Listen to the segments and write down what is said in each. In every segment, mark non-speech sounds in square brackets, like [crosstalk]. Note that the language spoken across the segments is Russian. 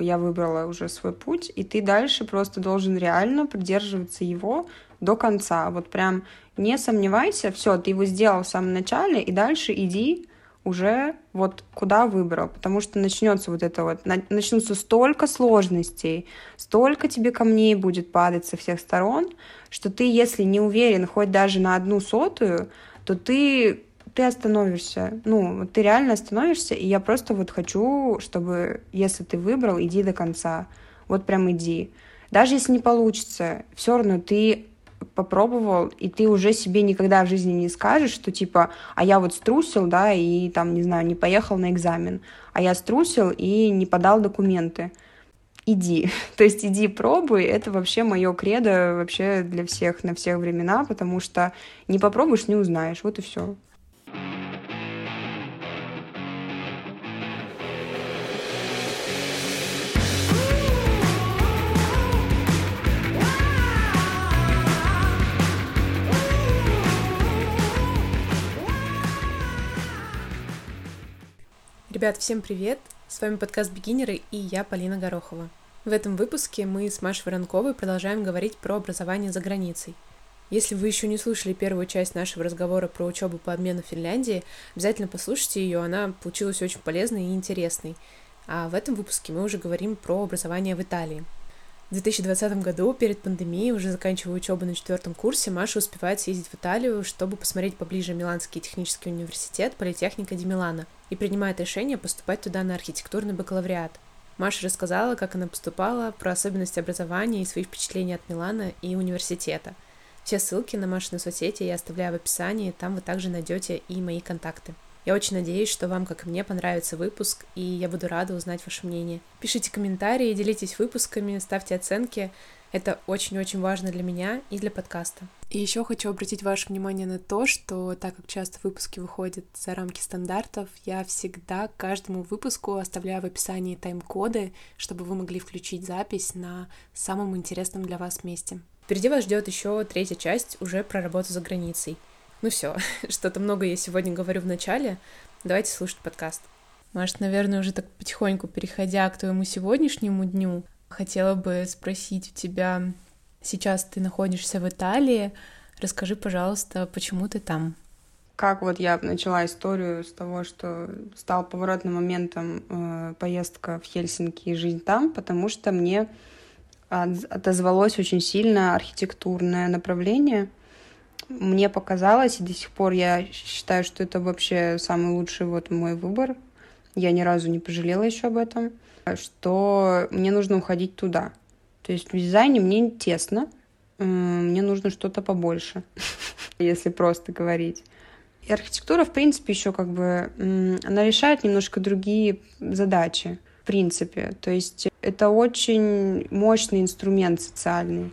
бы я выбрала уже свой путь, и ты дальше просто должен реально придерживаться его до конца. Вот прям не сомневайся, все, ты его сделал в самом начале, и дальше иди уже вот куда выбрал, потому что начнется вот это вот, начнутся столько сложностей, столько тебе камней будет падать со всех сторон, что ты, если не уверен хоть даже на одну сотую, то ты ты остановишься. Ну, ты реально остановишься, и я просто вот хочу, чтобы, если ты выбрал, иди до конца. Вот прям иди. Даже если не получится, все равно ты попробовал, и ты уже себе никогда в жизни не скажешь, что типа, а я вот струсил, да, и там, не знаю, не поехал на экзамен, а я струсил и не подал документы. Иди. [laughs] То есть иди пробуй, это вообще мое кредо вообще для всех на всех времена, потому что не попробуешь, не узнаешь. Вот и все. Ребят, всем привет! С вами подкаст «Бигинеры» и я, Полина Горохова. В этом выпуске мы с Машей Воронковой продолжаем говорить про образование за границей. Если вы еще не слушали первую часть нашего разговора про учебу по обмену в Финляндии, обязательно послушайте ее, она получилась очень полезной и интересной. А в этом выпуске мы уже говорим про образование в Италии. В 2020 году, перед пандемией, уже заканчивая учебу на четвертом курсе, Маша успевает съездить в Италию, чтобы посмотреть поближе Миланский технический университет, политехника Ди Милана, и принимает решение поступать туда на архитектурный бакалавриат. Маша рассказала, как она поступала, про особенности образования и свои впечатления от Милана и университета. Все ссылки на Машины соцсети я оставляю в описании, там вы также найдете и мои контакты. Я очень надеюсь, что вам, как и мне, понравится выпуск, и я буду рада узнать ваше мнение. Пишите комментарии, делитесь выпусками, ставьте оценки. Это очень-очень важно для меня и для подкаста. И еще хочу обратить ваше внимание на то, что так как часто выпуски выходят за рамки стандартов, я всегда к каждому выпуску оставляю в описании тайм-коды, чтобы вы могли включить запись на самом интересном для вас месте. Впереди вас ждет еще третья часть уже про работу за границей. Ну все, [laughs] что-то много я сегодня говорю в начале. Давайте слушать подкаст. Маш, наверное, уже так потихоньку переходя к твоему сегодняшнему дню, хотела бы спросить у тебя, сейчас ты находишься в Италии, расскажи, пожалуйста, почему ты там? Как вот я начала историю с того, что стал поворотным моментом э, поездка в Хельсинки и жизнь там, потому что мне отозвалось очень сильно архитектурное направление — мне показалось, и до сих пор я считаю, что это вообще самый лучший вот мой выбор. Я ни разу не пожалела еще об этом, что мне нужно уходить туда. То есть в дизайне мне тесно, мне нужно что-то побольше, [laughs] если просто говорить. И архитектура, в принципе, еще как бы, она решает немножко другие задачи, в принципе. То есть это очень мощный инструмент социальный.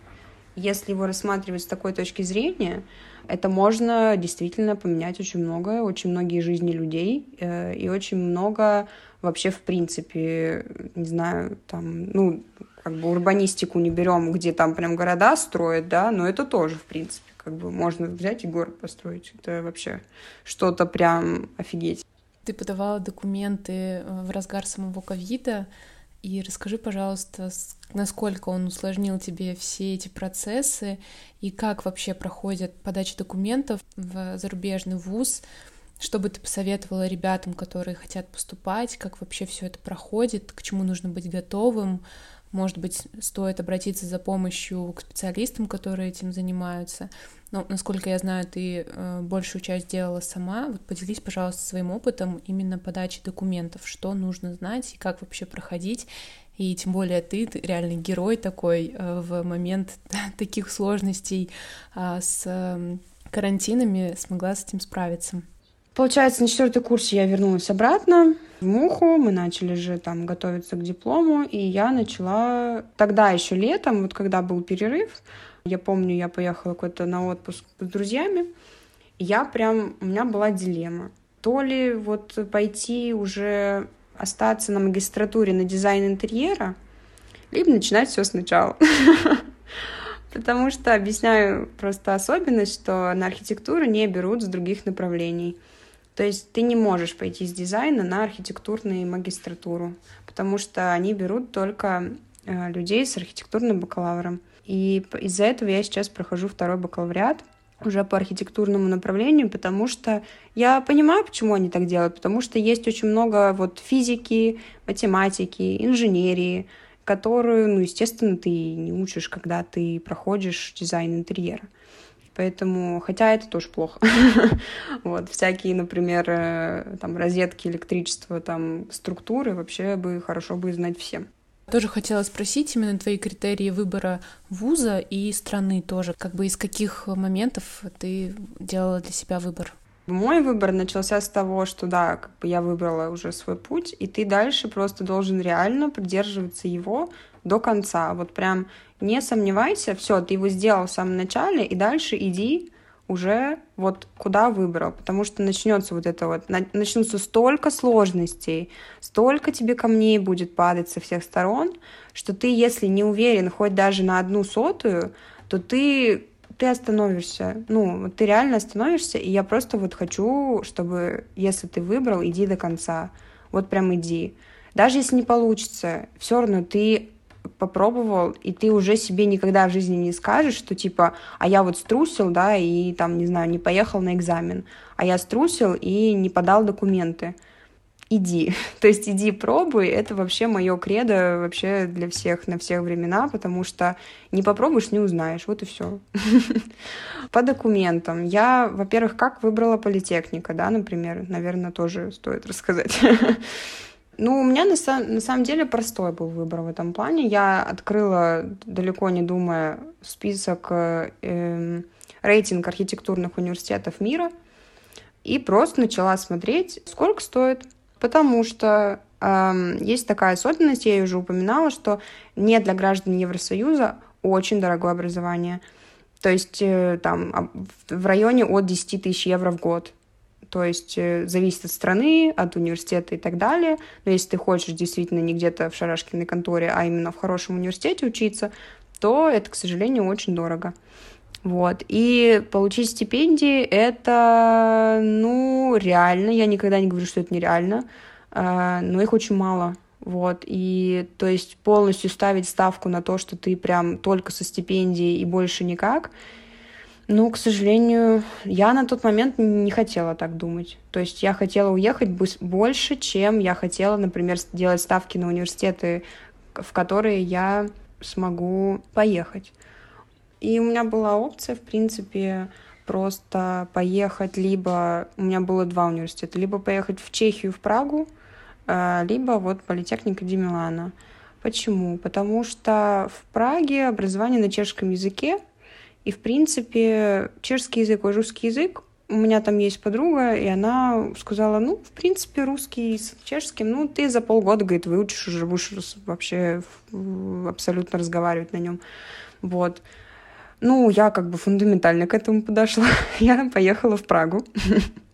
Если его рассматривать с такой точки зрения, это можно действительно поменять очень многое, очень многие жизни людей э, и очень много вообще в принципе, не знаю, там, ну, как бы урбанистику не берем, где там прям города строят, да, но это тоже, в принципе, как бы можно взять и город построить. Это вообще что-то прям офигеть. Ты подавала документы э, в разгар самого ковида, и расскажи, пожалуйста, насколько он усложнил тебе все эти процессы и как вообще проходит подача документов в зарубежный вуз, что бы ты посоветовала ребятам, которые хотят поступать, как вообще все это проходит, к чему нужно быть готовым, может быть, стоит обратиться за помощью к специалистам, которые этим занимаются. Но, насколько я знаю, ты э, большую часть делала сама. Вот поделись, пожалуйста, своим опытом именно подачи документов, что нужно знать и как вообще проходить. И тем более ты, ты реальный герой такой э, в момент [laughs] таких сложностей э, с э, карантинами смогла с этим справиться. Получается, на четвертый курсе я вернулась обратно в Муху, мы начали же там готовиться к диплому, и я начала тогда еще летом, вот когда был перерыв, я помню, я поехала куда-то на отпуск с друзьями, я прям, у меня была дилемма. То ли вот пойти уже остаться на магистратуре на дизайн интерьера, либо начинать все сначала. [laughs] Потому что объясняю просто особенность, что на архитектуру не берут с других направлений. То есть ты не можешь пойти с дизайна на архитектурную магистратуру, потому что они берут только э, людей с архитектурным бакалавром. И из-за этого я сейчас прохожу второй бакалавриат уже по архитектурному направлению, потому что я понимаю, почему они так делают, потому что есть очень много вот физики, математики, инженерии, которую, ну, естественно, ты не учишь, когда ты проходишь дизайн интерьера. Поэтому, хотя это тоже плохо. [laughs] вот, всякие, например, э, там, розетки, электричество, там, структуры вообще бы хорошо бы знать всем. Тоже хотела спросить именно твои критерии выбора вуза и страны тоже. Как бы из каких моментов ты делала для себя выбор? Мой выбор начался с того, что да, как бы я выбрала уже свой путь, и ты дальше просто должен реально придерживаться его до конца. Вот прям не сомневайся, все, ты его сделал в самом начале, и дальше иди уже вот куда выбрал, потому что начнется вот это вот, начнутся столько сложностей, столько тебе камней будет падать со всех сторон, что ты, если не уверен хоть даже на одну сотую, то ты ты остановишься. Ну, ты реально остановишься, и я просто вот хочу, чтобы, если ты выбрал, иди до конца. Вот прям иди. Даже если не получится, все равно ты попробовал, и ты уже себе никогда в жизни не скажешь, что типа, а я вот струсил, да, и там, не знаю, не поехал на экзамен, а я струсил и не подал документы. Иди. [laughs] То есть иди пробуй, это вообще мое кредо вообще для всех на всех времена, потому что не попробуешь, не узнаешь, вот и все. [laughs] По документам. Я, во-первых, как выбрала политехника, да, например, наверное, тоже стоит [laughs] рассказать. Ну, у меня на, сам, на самом деле простой был выбор в этом плане. Я открыла, далеко не думая, список, э, рейтинг архитектурных университетов мира и просто начала смотреть, сколько стоит. Потому что э, есть такая особенность, я ее уже упоминала, что не для граждан Евросоюза очень дорогое образование. То есть э, там в районе от 10 тысяч евро в год. То есть э, зависит от страны, от университета и так далее. Но если ты хочешь действительно не где-то в шарашкиной конторе, а именно в хорошем университете учиться, то это, к сожалению, очень дорого. Вот. И получить стипендии — это, ну, реально. Я никогда не говорю, что это нереально, а, но их очень мало. Вот, и то есть полностью ставить ставку на то, что ты прям только со стипендией и больше никак, ну, к сожалению, я на тот момент не хотела так думать. То есть я хотела уехать больше, чем я хотела, например, делать ставки на университеты, в которые я смогу поехать. И у меня была опция, в принципе, просто поехать либо... У меня было два университета. Либо поехать в Чехию, в Прагу, э, либо вот политехника Ди Милана. Почему? Потому что в Праге образование на чешском языке, и, в принципе, чешский язык и русский язык у меня там есть подруга, и она сказала, ну, в принципе, русский с чешским, ну, ты за полгода, говорит, выучишь уже, будешь вообще абсолютно разговаривать на нем. Вот. Ну, я как бы фундаментально к этому подошла. [laughs] я поехала в Прагу. [laughs]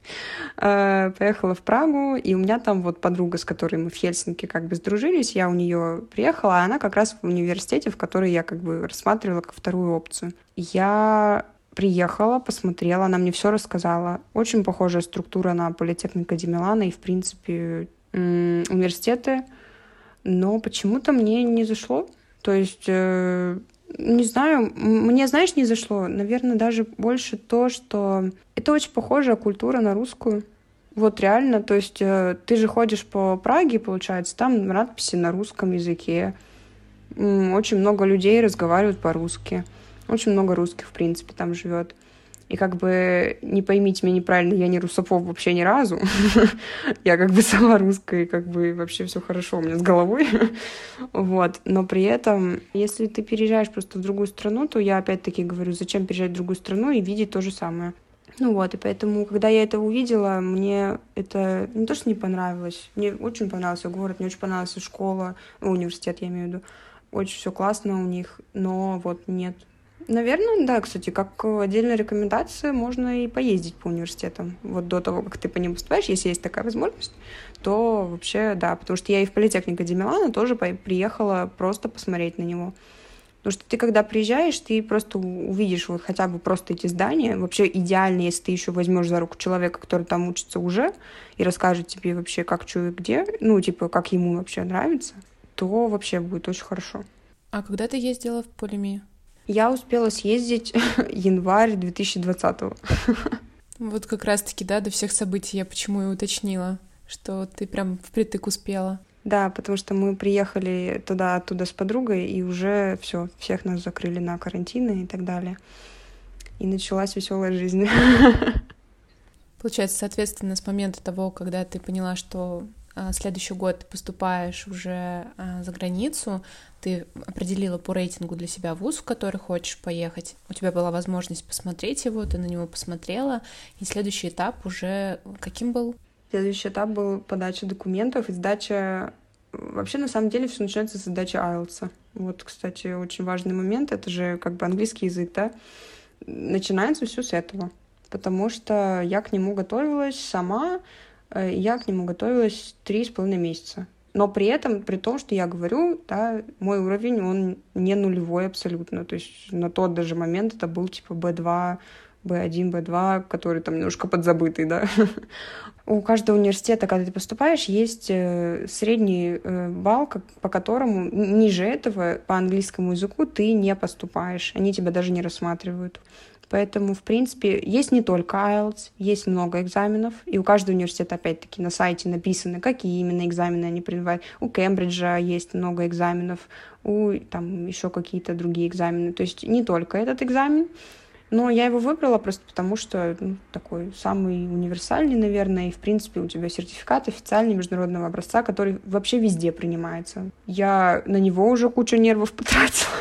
Э, поехала в Прагу, и у меня там вот подруга, с которой мы в Хельсинки как бы сдружились, я у нее приехала, а она как раз в университете, в который я как бы рассматривала как вторую опцию. Я приехала, посмотрела, она мне все рассказала. Очень похожая структура на политехника Демилана и, в принципе, университеты, но почему-то мне не зашло. То есть, э, не знаю, мне, знаешь, не зашло. Наверное, даже больше то, что это очень похожая культура на русскую. Вот реально, то есть э, ты же ходишь по Праге, получается, там надписи на русском языке. Очень много людей разговаривают по-русски. Очень много русских, в принципе, там живет. И как бы, не поймите меня неправильно, я не русофоб вообще ни разу. [laughs] я как бы сама русская, и как бы вообще все хорошо у меня с головой. [laughs] вот. Но при этом, если ты переезжаешь просто в другую страну, то я опять-таки говорю, зачем переезжать в другую страну и видеть то же самое. Ну вот, и поэтому, когда я это увидела, мне это не то, что не понравилось, мне очень понравился город, мне очень понравилась школа, ну, университет, я имею в виду. Очень все классно у них, но вот нет, Наверное, да, кстати, как отдельная рекомендация можно и поездить по университетам. Вот до того, как ты по ним поступаешь, если есть такая возможность, то вообще да, потому что я и в политехнику Демилана тоже приехала просто посмотреть на него. Потому что ты, когда приезжаешь, ты просто увидишь вот хотя бы просто эти здания. Вообще идеально, если ты еще возьмешь за руку человека, который там учится уже, и расскажет тебе вообще, как, что и где, ну, типа, как ему вообще нравится, то вообще будет очень хорошо. А когда ты ездила в Полеми? Я успела съездить [laughs] январь 2020 -го. Вот как раз-таки, да, до всех событий я почему и уточнила, что ты прям впритык успела. Да, потому что мы приехали туда оттуда с подругой, и уже все, всех нас закрыли на карантины и так далее. И началась веселая жизнь. [laughs] Получается, соответственно, с момента того, когда ты поняла, что следующий год ты поступаешь уже а, за границу, ты определила по рейтингу для себя вуз, в который хочешь поехать, у тебя была возможность посмотреть его, ты на него посмотрела, и следующий этап уже каким был? Следующий этап был подача документов и сдача... Вообще, на самом деле, все начинается с сдачи IELTS. Вот, кстати, очень важный момент. Это же как бы английский язык, да? Начинается все с этого. Потому что я к нему готовилась сама, э, я к нему готовилась три с половиной месяца. Но при этом, при том, что я говорю, да, мой уровень, он не нулевой абсолютно. То есть на тот даже момент это был типа B2, B1, B2, который там немножко подзабытый, да. [laughs] У каждого университета, когда ты поступаешь, есть э, средний э, балл, по которому ниже этого по английскому языку ты не поступаешь. Они тебя даже не рассматривают. Поэтому, в принципе, есть не только IELTS, есть много экзаменов, и у каждого университета, опять-таки, на сайте написано, какие именно экзамены они принимают. У Кембриджа есть много экзаменов, у там еще какие-то другие экзамены. То есть не только этот экзамен, но я его выбрала просто потому, что ну, такой самый универсальный, наверное, и, в принципе, у тебя сертификат официальный международного образца, который вообще везде принимается. Я на него уже кучу нервов [laughs] потратила,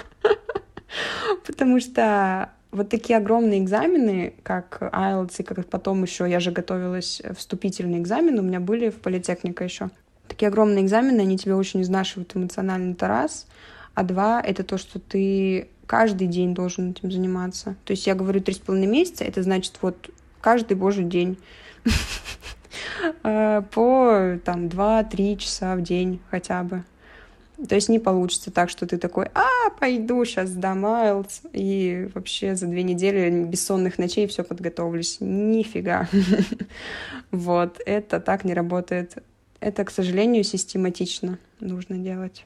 потому что вот такие огромные экзамены, как IELTS, и как потом еще я же готовилась вступительный экзамен, у меня были в политехника еще. Такие огромные экзамены, они тебя очень изнашивают эмоционально, это раз. А два — это то, что ты каждый день должен этим заниматься. То есть я говорю три с половиной месяца, это значит вот каждый божий день [laughs] э, по там два-три часа в день хотя бы. То есть не получится так, что ты такой, а, пойду сейчас сдам IELTS, и вообще за две недели бессонных ночей все подготовлюсь. Нифига. [laughs] Вот, это так не работает. Это, к сожалению, систематично нужно делать.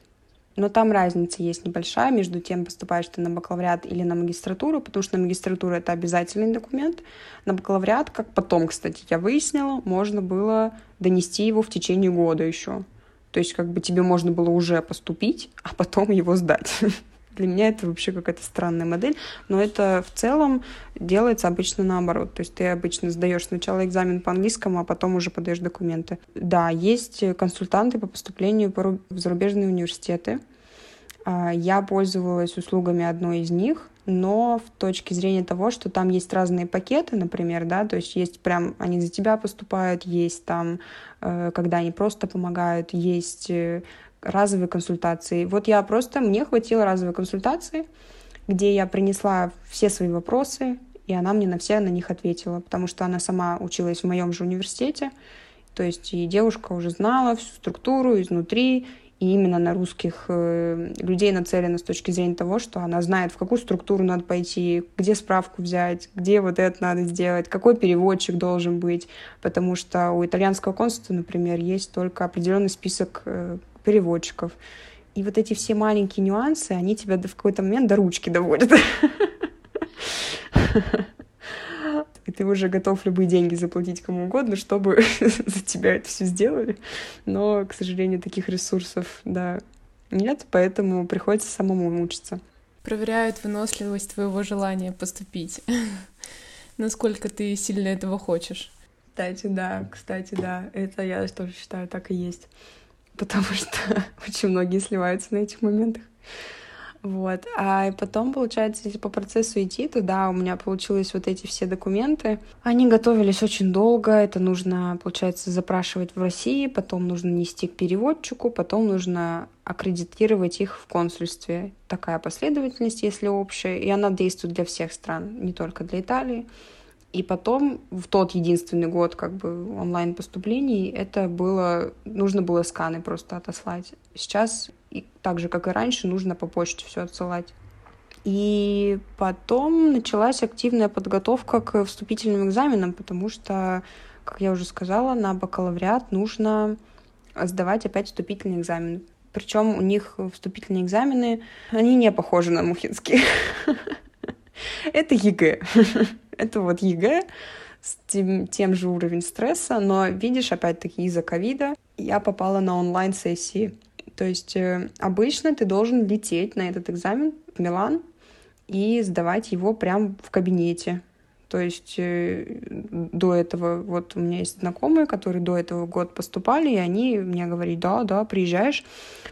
Но там разница есть небольшая между тем, поступаешь ты на бакалавриат или на магистратуру, потому что на магистратуру это обязательный документ. На бакалавриат, как потом, кстати, я выяснила, можно было донести его в течение года еще. То есть как бы тебе можно было уже поступить, а потом его сдать. [laughs] Для меня это вообще какая-то странная модель, но это в целом делается обычно наоборот. То есть ты обычно сдаешь сначала экзамен по английскому, а потом уже подаешь документы. Да, есть консультанты по поступлению в зарубежные университеты. А, я пользовалась услугами одной из них, но в точке зрения того, что там есть разные пакеты, например, да, то есть есть прям они за тебя поступают, есть там, э, когда они просто помогают, есть э, разовые консультации. Вот я просто, мне хватило разовой консультации, где я принесла все свои вопросы, и она мне на все на них ответила, потому что она сама училась в моем же университете, то есть и девушка уже знала всю структуру изнутри, и именно на русских э, людей нацелена с точки зрения того, что она знает, в какую структуру надо пойти, где справку взять, где вот это надо сделать, какой переводчик должен быть, потому что у итальянского консульства, например, есть только определенный список э, переводчиков. И вот эти все маленькие нюансы, они тебя в какой-то момент до ручки доводят. [laughs] И ты уже готов любые деньги заплатить кому угодно, чтобы [laughs] за тебя это все сделали. Но, к сожалению, таких ресурсов, да, нет, поэтому приходится самому мучиться. Проверяют выносливость твоего желания поступить. [laughs] Насколько ты сильно этого хочешь. Кстати, да, кстати, да, это я тоже считаю, так и есть потому что [laughs] очень многие сливаются на этих моментах. Вот. А потом, получается, если по процессу идти, то да, у меня получилось вот эти все документы. Они готовились очень долго. Это нужно, получается, запрашивать в России, потом нужно нести к переводчику, потом нужно аккредитировать их в консульстве. Такая последовательность, если общая, и она действует для всех стран, не только для Италии. И потом, в тот единственный год как бы онлайн-поступлений, это было, нужно было сканы просто отослать. Сейчас, и так же, как и раньше, нужно по почте все отсылать. И потом началась активная подготовка к вступительным экзаменам, потому что, как я уже сказала, на бакалавриат нужно сдавать опять вступительный экзамен. Причем у них вступительные экзамены, они не похожи на мухинские. [laughs] Это ЕГЭ. [laughs] Это вот ЕГЭ с тем, тем же уровень стресса, но видишь, опять-таки из-за ковида я попала на онлайн-сессии. То есть э, обычно ты должен лететь на этот экзамен в Милан и сдавать его прямо в кабинете. То есть э, до этого, вот у меня есть знакомые, которые до этого год поступали, и они мне говорят, да, да, приезжаешь.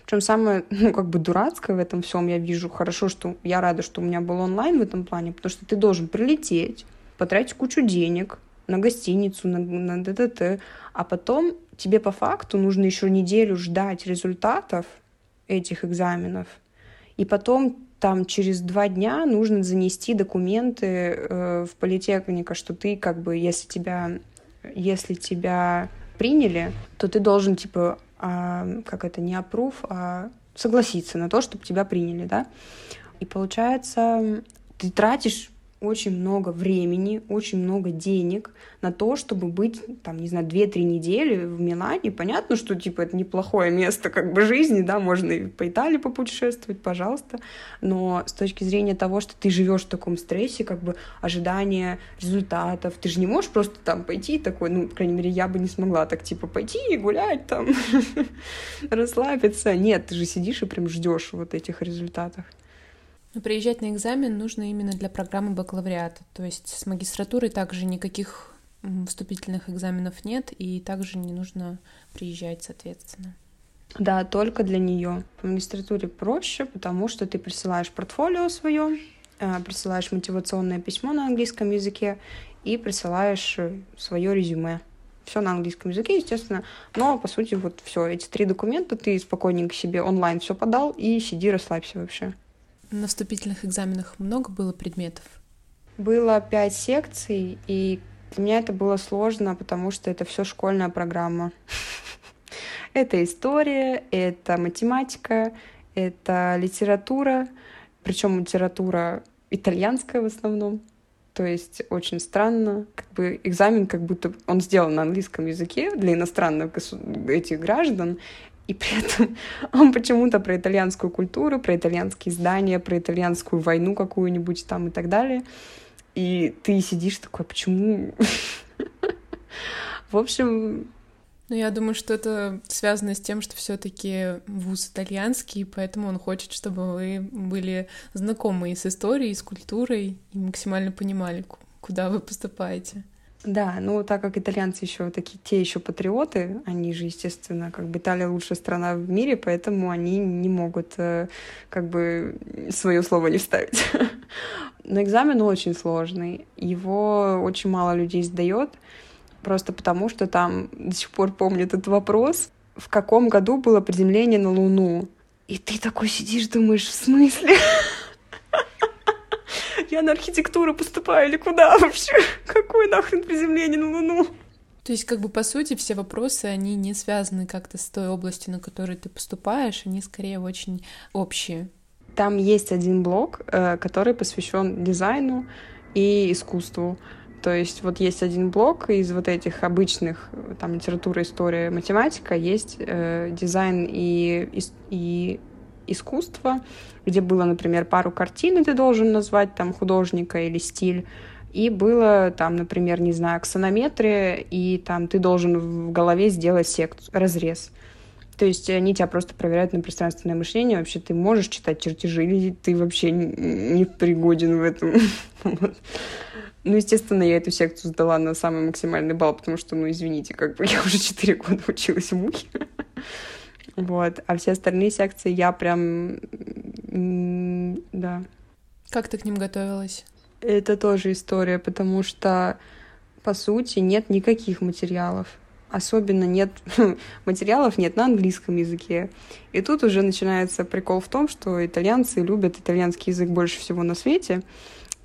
Причем самое, [laughs] ну, как бы дурацкое в этом всем я вижу, хорошо, что я рада, что у меня был онлайн в этом плане, потому что ты должен прилететь, потратить кучу денег на гостиницу, на, на ДДТ, а потом тебе по факту нужно еще неделю ждать результатов этих экзаменов, и потом там через два дня нужно занести документы э, в политехника, что ты как бы, если тебя, если тебя приняли, то ты должен типа, а, как это, не опруф, а согласиться на то, чтобы тебя приняли, да. И получается, ты тратишь очень много времени, очень много денег на то, чтобы быть, там, не знаю, 2-3 недели в Милане. Понятно, что, типа, это неплохое место как бы жизни, да, можно и по Италии попутешествовать, пожалуйста, но с точки зрения того, что ты живешь в таком стрессе, как бы ожидания результатов, ты же не можешь просто там пойти такой, ну, по крайней мере, я бы не смогла так, типа, пойти и гулять там, [laughs] расслабиться. Нет, ты же сидишь и прям ждешь вот этих результатов. Приезжать на экзамен нужно именно для программы бакалавриата. То есть с магистратурой также никаких вступительных экзаменов нет, и также не нужно приезжать, соответственно. Да, только для нее. В магистратуре проще, потому что ты присылаешь портфолио свое, э, присылаешь мотивационное письмо на английском языке и присылаешь э, свое резюме. Все на английском языке, естественно. Но, по сути, вот все, эти три документа ты спокойненько себе онлайн все подал и сиди, расслабься вообще. На вступительных экзаменах много было предметов? Было пять секций, и для меня это было сложно, потому что это все школьная программа. [laughs] Это история, это математика, это литература, причем литература итальянская в основном. То есть очень странно, как бы экзамен как будто он сделан на английском языке для иностранных этих граждан, и при этом [laughs] он почему-то про итальянскую культуру, про итальянские здания, про итальянскую войну какую-нибудь там и так далее. И ты сидишь такой, почему? [laughs] В общем... Ну, я думаю, что это связано с тем, что все таки вуз итальянский, поэтому он хочет, чтобы вы были знакомы с историей, с культурой и максимально понимали, куда вы поступаете. Да, ну так как итальянцы еще такие, те еще патриоты, они же, естественно, как бы Италия лучшая страна в мире, поэтому они не могут э, как бы свое слово не вставить. [laughs] Но экзамен очень сложный, его очень мало людей сдает, просто потому что там до сих пор помню этот вопрос, в каком году было приземление на Луну. И ты такой сидишь, думаешь, в смысле? [laughs] Я на архитектуру поступаю или куда вообще? [laughs] Какое нахрен приземление на Луну? То есть, как бы, по сути, все вопросы, они не связаны как-то с той областью, на которую ты поступаешь, они скорее очень общие. Там есть один блок, э, который посвящен дизайну и искусству. То есть вот есть один блок из вот этих обычных, там, литература, история, математика, есть э, дизайн и, и, и искусство, где было, например, пару картин, и ты должен назвать там художника или стиль, и было там, например, не знаю, аксонометрия, и там ты должен в голове сделать секцию, разрез. То есть они тебя просто проверяют на пространственное мышление. Вообще ты можешь читать чертежи, или ты вообще не пригоден в этом. [laughs] Ну, естественно, я эту секцию сдала на самый максимальный балл, потому что, ну, извините, как бы я уже четыре года училась в МУХе. Вот. А все остальные секции я прям... Да. Как ты к ним готовилась? Это тоже история, потому что, по сути, нет никаких материалов. Особенно нет [laughs] материалов нет на английском языке. И тут уже начинается прикол в том, что итальянцы любят итальянский язык больше всего на свете.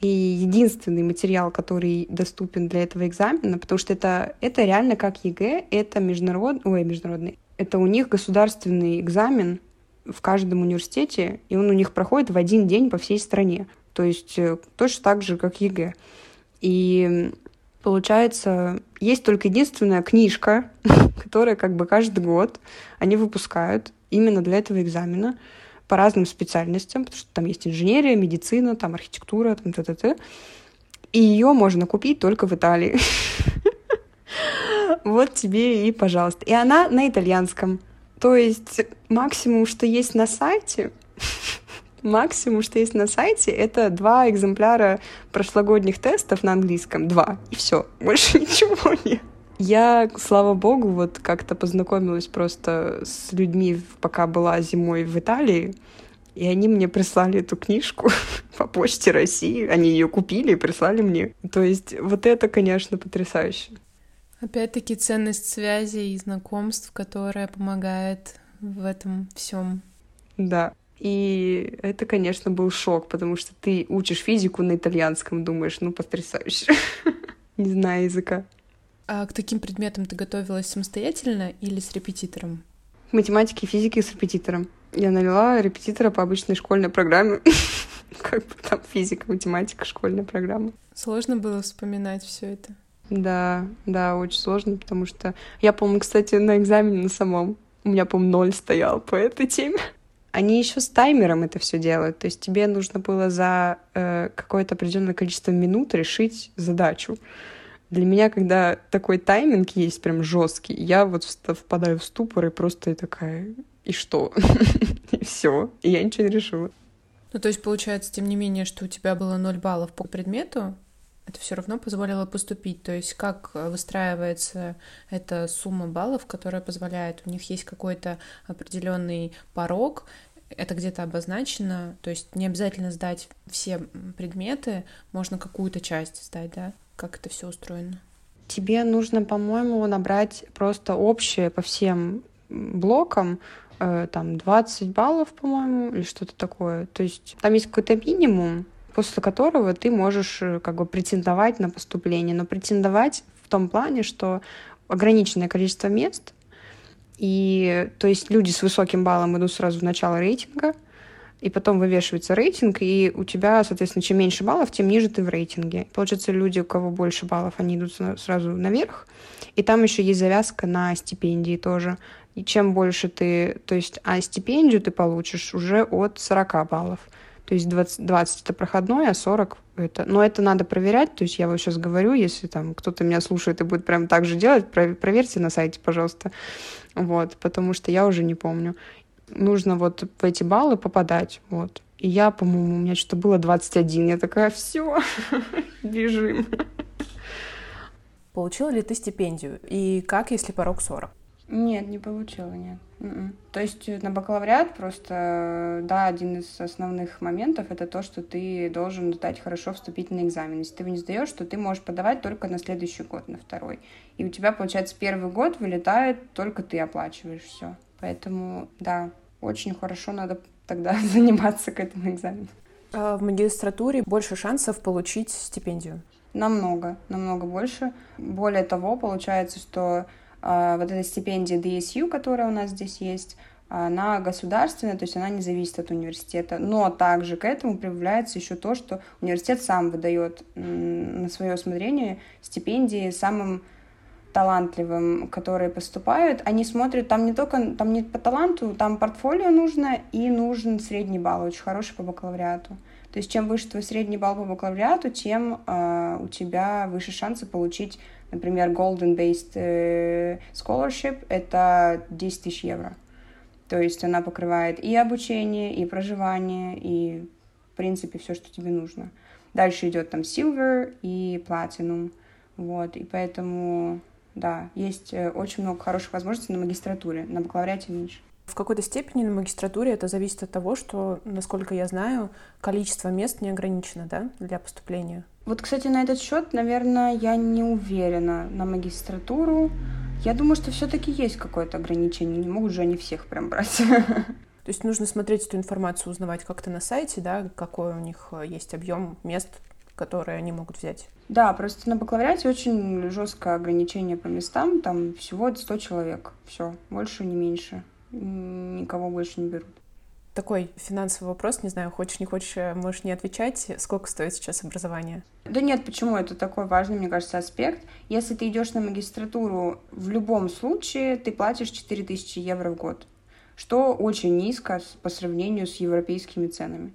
И единственный материал, который доступен для этого экзамена, потому что это, это реально как ЕГЭ, это международный, ой, международный, это у них государственный экзамен в каждом университете, и он у них проходит в один день по всей стране. то есть э, точно так же, как ЕГЭ. И получается, есть только единственная книжка, [laughs] которая как бы каждый год они выпускают именно для этого экзамена по разным специальностям, потому что там есть инженерия, медицина, там архитектура, там т, т, т. И ее можно купить только в Италии. [laughs] Вот тебе и пожалуйста. И она на итальянском. То есть максимум, что есть на сайте, [laughs] максимум, что есть на сайте, это два экземпляра прошлогодних тестов на английском. Два. И все. Больше [laughs] ничего нет. Я, слава богу, вот как-то познакомилась просто с людьми, пока была зимой в Италии, и они мне прислали эту книжку [laughs] по почте России. Они ее купили и прислали мне. То есть вот это, конечно, потрясающе. Опять-таки ценность связи и знакомств, которая помогает в этом всем. Да. И это, конечно, был шок, потому что ты учишь физику на итальянском, думаешь, ну, потрясающе. [laughs] Не знаю языка. А к таким предметам ты готовилась самостоятельно или с репетитором? Математики и физики с репетитором. Я налила репетитора по обычной школьной программе. [laughs] Как бы там физика, математика, школьная программа. Сложно было вспоминать все это? Да, да, очень сложно, потому что я, по-моему, кстати, на экзамене на самом у меня, по-моему, ноль стоял по этой теме. Они еще с таймером это все делают. То есть тебе нужно было за э, какое-то определенное количество минут решить задачу. Для меня, когда такой тайминг есть прям жесткий, я вот впадаю в ступор и просто такая, и что? [laughs] и все. И я ничего не решила. Ну, то есть, получается, тем не менее, что у тебя было ноль баллов по предмету, это все равно позволило поступить. То есть как э, выстраивается эта сумма баллов, которая позволяет, у них есть какой-то определенный порог, это где-то обозначено, то есть не обязательно сдать все предметы, можно какую-то часть сдать, да? Как это все устроено? Тебе нужно, по-моему, набрать просто общее по всем блокам, э, там 20 баллов, по-моему, или что-то такое. То есть там есть какой-то минимум, после которого ты можешь э, как бы претендовать на поступление. Но претендовать в том плане, что ограниченное количество мест, и то есть люди с высоким баллом идут сразу в начало рейтинга, и потом вывешивается рейтинг, и у тебя, соответственно, чем меньше баллов, тем ниже ты в рейтинге. Получается, люди, у кого больше баллов, они идут сразу наверх, и там еще есть завязка на стипендии тоже. И чем больше ты, то есть, а стипендию ты получишь уже от 40 баллов. То есть 20, 20 это проходной, а 40 это... Но это надо проверять, то есть я вот сейчас говорю, если там кто-то меня слушает и будет прям так же делать, проверьте на сайте, пожалуйста. Вот, потому что я уже не помню. Нужно вот в эти баллы попадать, вот. И я, по-моему, у меня что-то было 21. Я такая, все, [laughs] бежим. Получила ли ты стипендию? И как, если порог 40? Нет, не получила, нет. Mm-mm. То есть э, на бакалавриат просто, да, один из основных моментов это то, что ты должен сдать хорошо вступительный экзамен. Если ты его не сдаешь, то ты можешь подавать только на следующий год, на второй. И у тебя, получается, первый год вылетает, только ты оплачиваешь все. Поэтому, да, очень хорошо надо тогда [laughs] заниматься к этому экзамену. А в магистратуре больше шансов получить стипендию? Намного, намного больше. Более того, получается, что вот эта стипендия DSU, которая у нас здесь есть, она государственная, то есть она не зависит от университета. Но также к этому прибавляется еще то, что университет сам выдает на свое усмотрение стипендии самым талантливым, которые поступают, они смотрят, там не только, там не по таланту, там портфолио нужно и нужен средний балл, очень хороший по бакалавриату. То есть чем выше твой средний балл по бакалавриату, тем э, у тебя выше шансы получить Например, Golden Based э, Scholarship — это 10 тысяч евро. То есть она покрывает и обучение, и проживание, и, в принципе, все, что тебе нужно. Дальше идет там Silver и Platinum. Вот, и поэтому, да, есть э, очень много хороших возможностей на магистратуре, на бакалавриате меньше. В какой-то степени на магистратуре это зависит от того, что, насколько я знаю, количество мест не ограничено, да, для поступления. Вот, кстати, на этот счет, наверное, я не уверена на магистратуру. Я думаю, что все-таки есть какое-то ограничение. Не могут же они всех прям брать. То есть нужно смотреть эту информацию, узнавать как-то на сайте, да, какой у них э, есть объем мест, которые они могут взять. Да, просто на бакалавриате очень жесткое ограничение по местам, там всего 100 человек, все, больше не меньше никого больше не берут. Такой финансовый вопрос, не знаю, хочешь, не хочешь, э, можешь не отвечать. Сколько стоит сейчас образование? Да нет, почему? Это такой важный, мне кажется, аспект. Если ты идешь на магистратуру, в любом случае ты платишь 4000 евро в год, что очень низко по сравнению с европейскими ценами.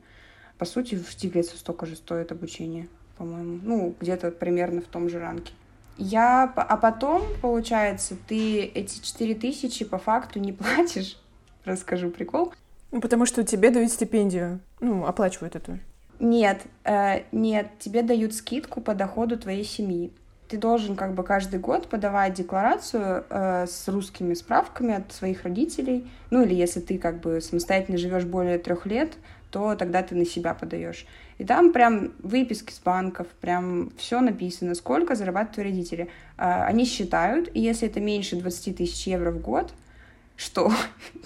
По сути, в Штиглице столько же стоит обучение, по-моему. Ну, где-то примерно в том же ранке. Я, а потом, получается, ты эти 4000 по факту не [laughs] платишь. Расскажу прикол. Ну, потому что тебе дают стипендию, ну, оплачивают эту. Нет, э, нет, тебе дают скидку по доходу твоей семьи. Ты должен как бы каждый год подавать декларацию э, с русскими справками от своих родителей. Ну или если ты как бы самостоятельно живешь более трех лет, то тогда ты на себя подаешь. И там прям выписки с банков, прям все написано, сколько зарабатывают твои родители. Э, они считают, и если это меньше 20 тысяч евро в год, что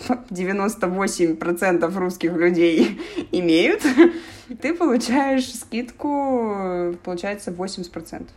[laughs] 98% русских людей [laughs] имеют, ты получаешь скидку, получается, 80%.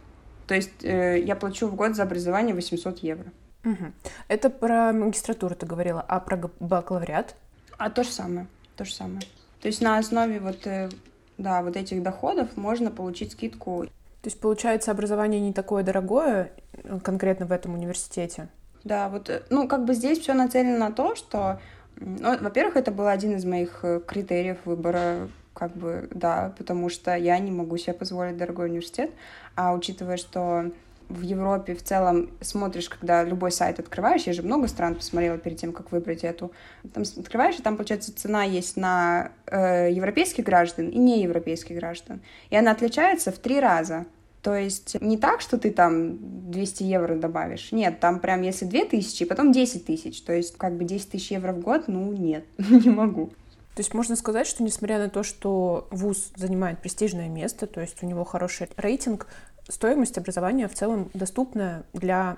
То есть э, я плачу в год за образование 800 евро. Угу. Это про магистратуру ты говорила, а про бакалавриат? А то же самое, то же самое. То есть на основе вот, э, да, вот этих доходов можно получить скидку. То есть, получается, образование не такое дорогое э, конкретно в этом университете? Да, вот, э, ну, как бы здесь все нацелено на то, что, ну, во-первых, это был один из моих э, критериев выбора, как бы, да, потому что я не могу себе позволить дорогой университет, а учитывая, что в Европе в целом смотришь, когда любой сайт открываешь, я же много стран посмотрела перед тем, как выбрать эту, там открываешь, и там, получается, цена есть на э, европейских граждан и неевропейских граждан, и она отличается в три раза. То есть не так, что ты там 200 евро добавишь. Нет, там прям если 2000, потом 10 тысяч. То есть как бы 10 тысяч евро в год, ну нет, [laughs] не могу. То есть можно сказать, что несмотря на то, что вуз занимает престижное место, то есть у него хороший рейтинг, стоимость образования в целом доступна для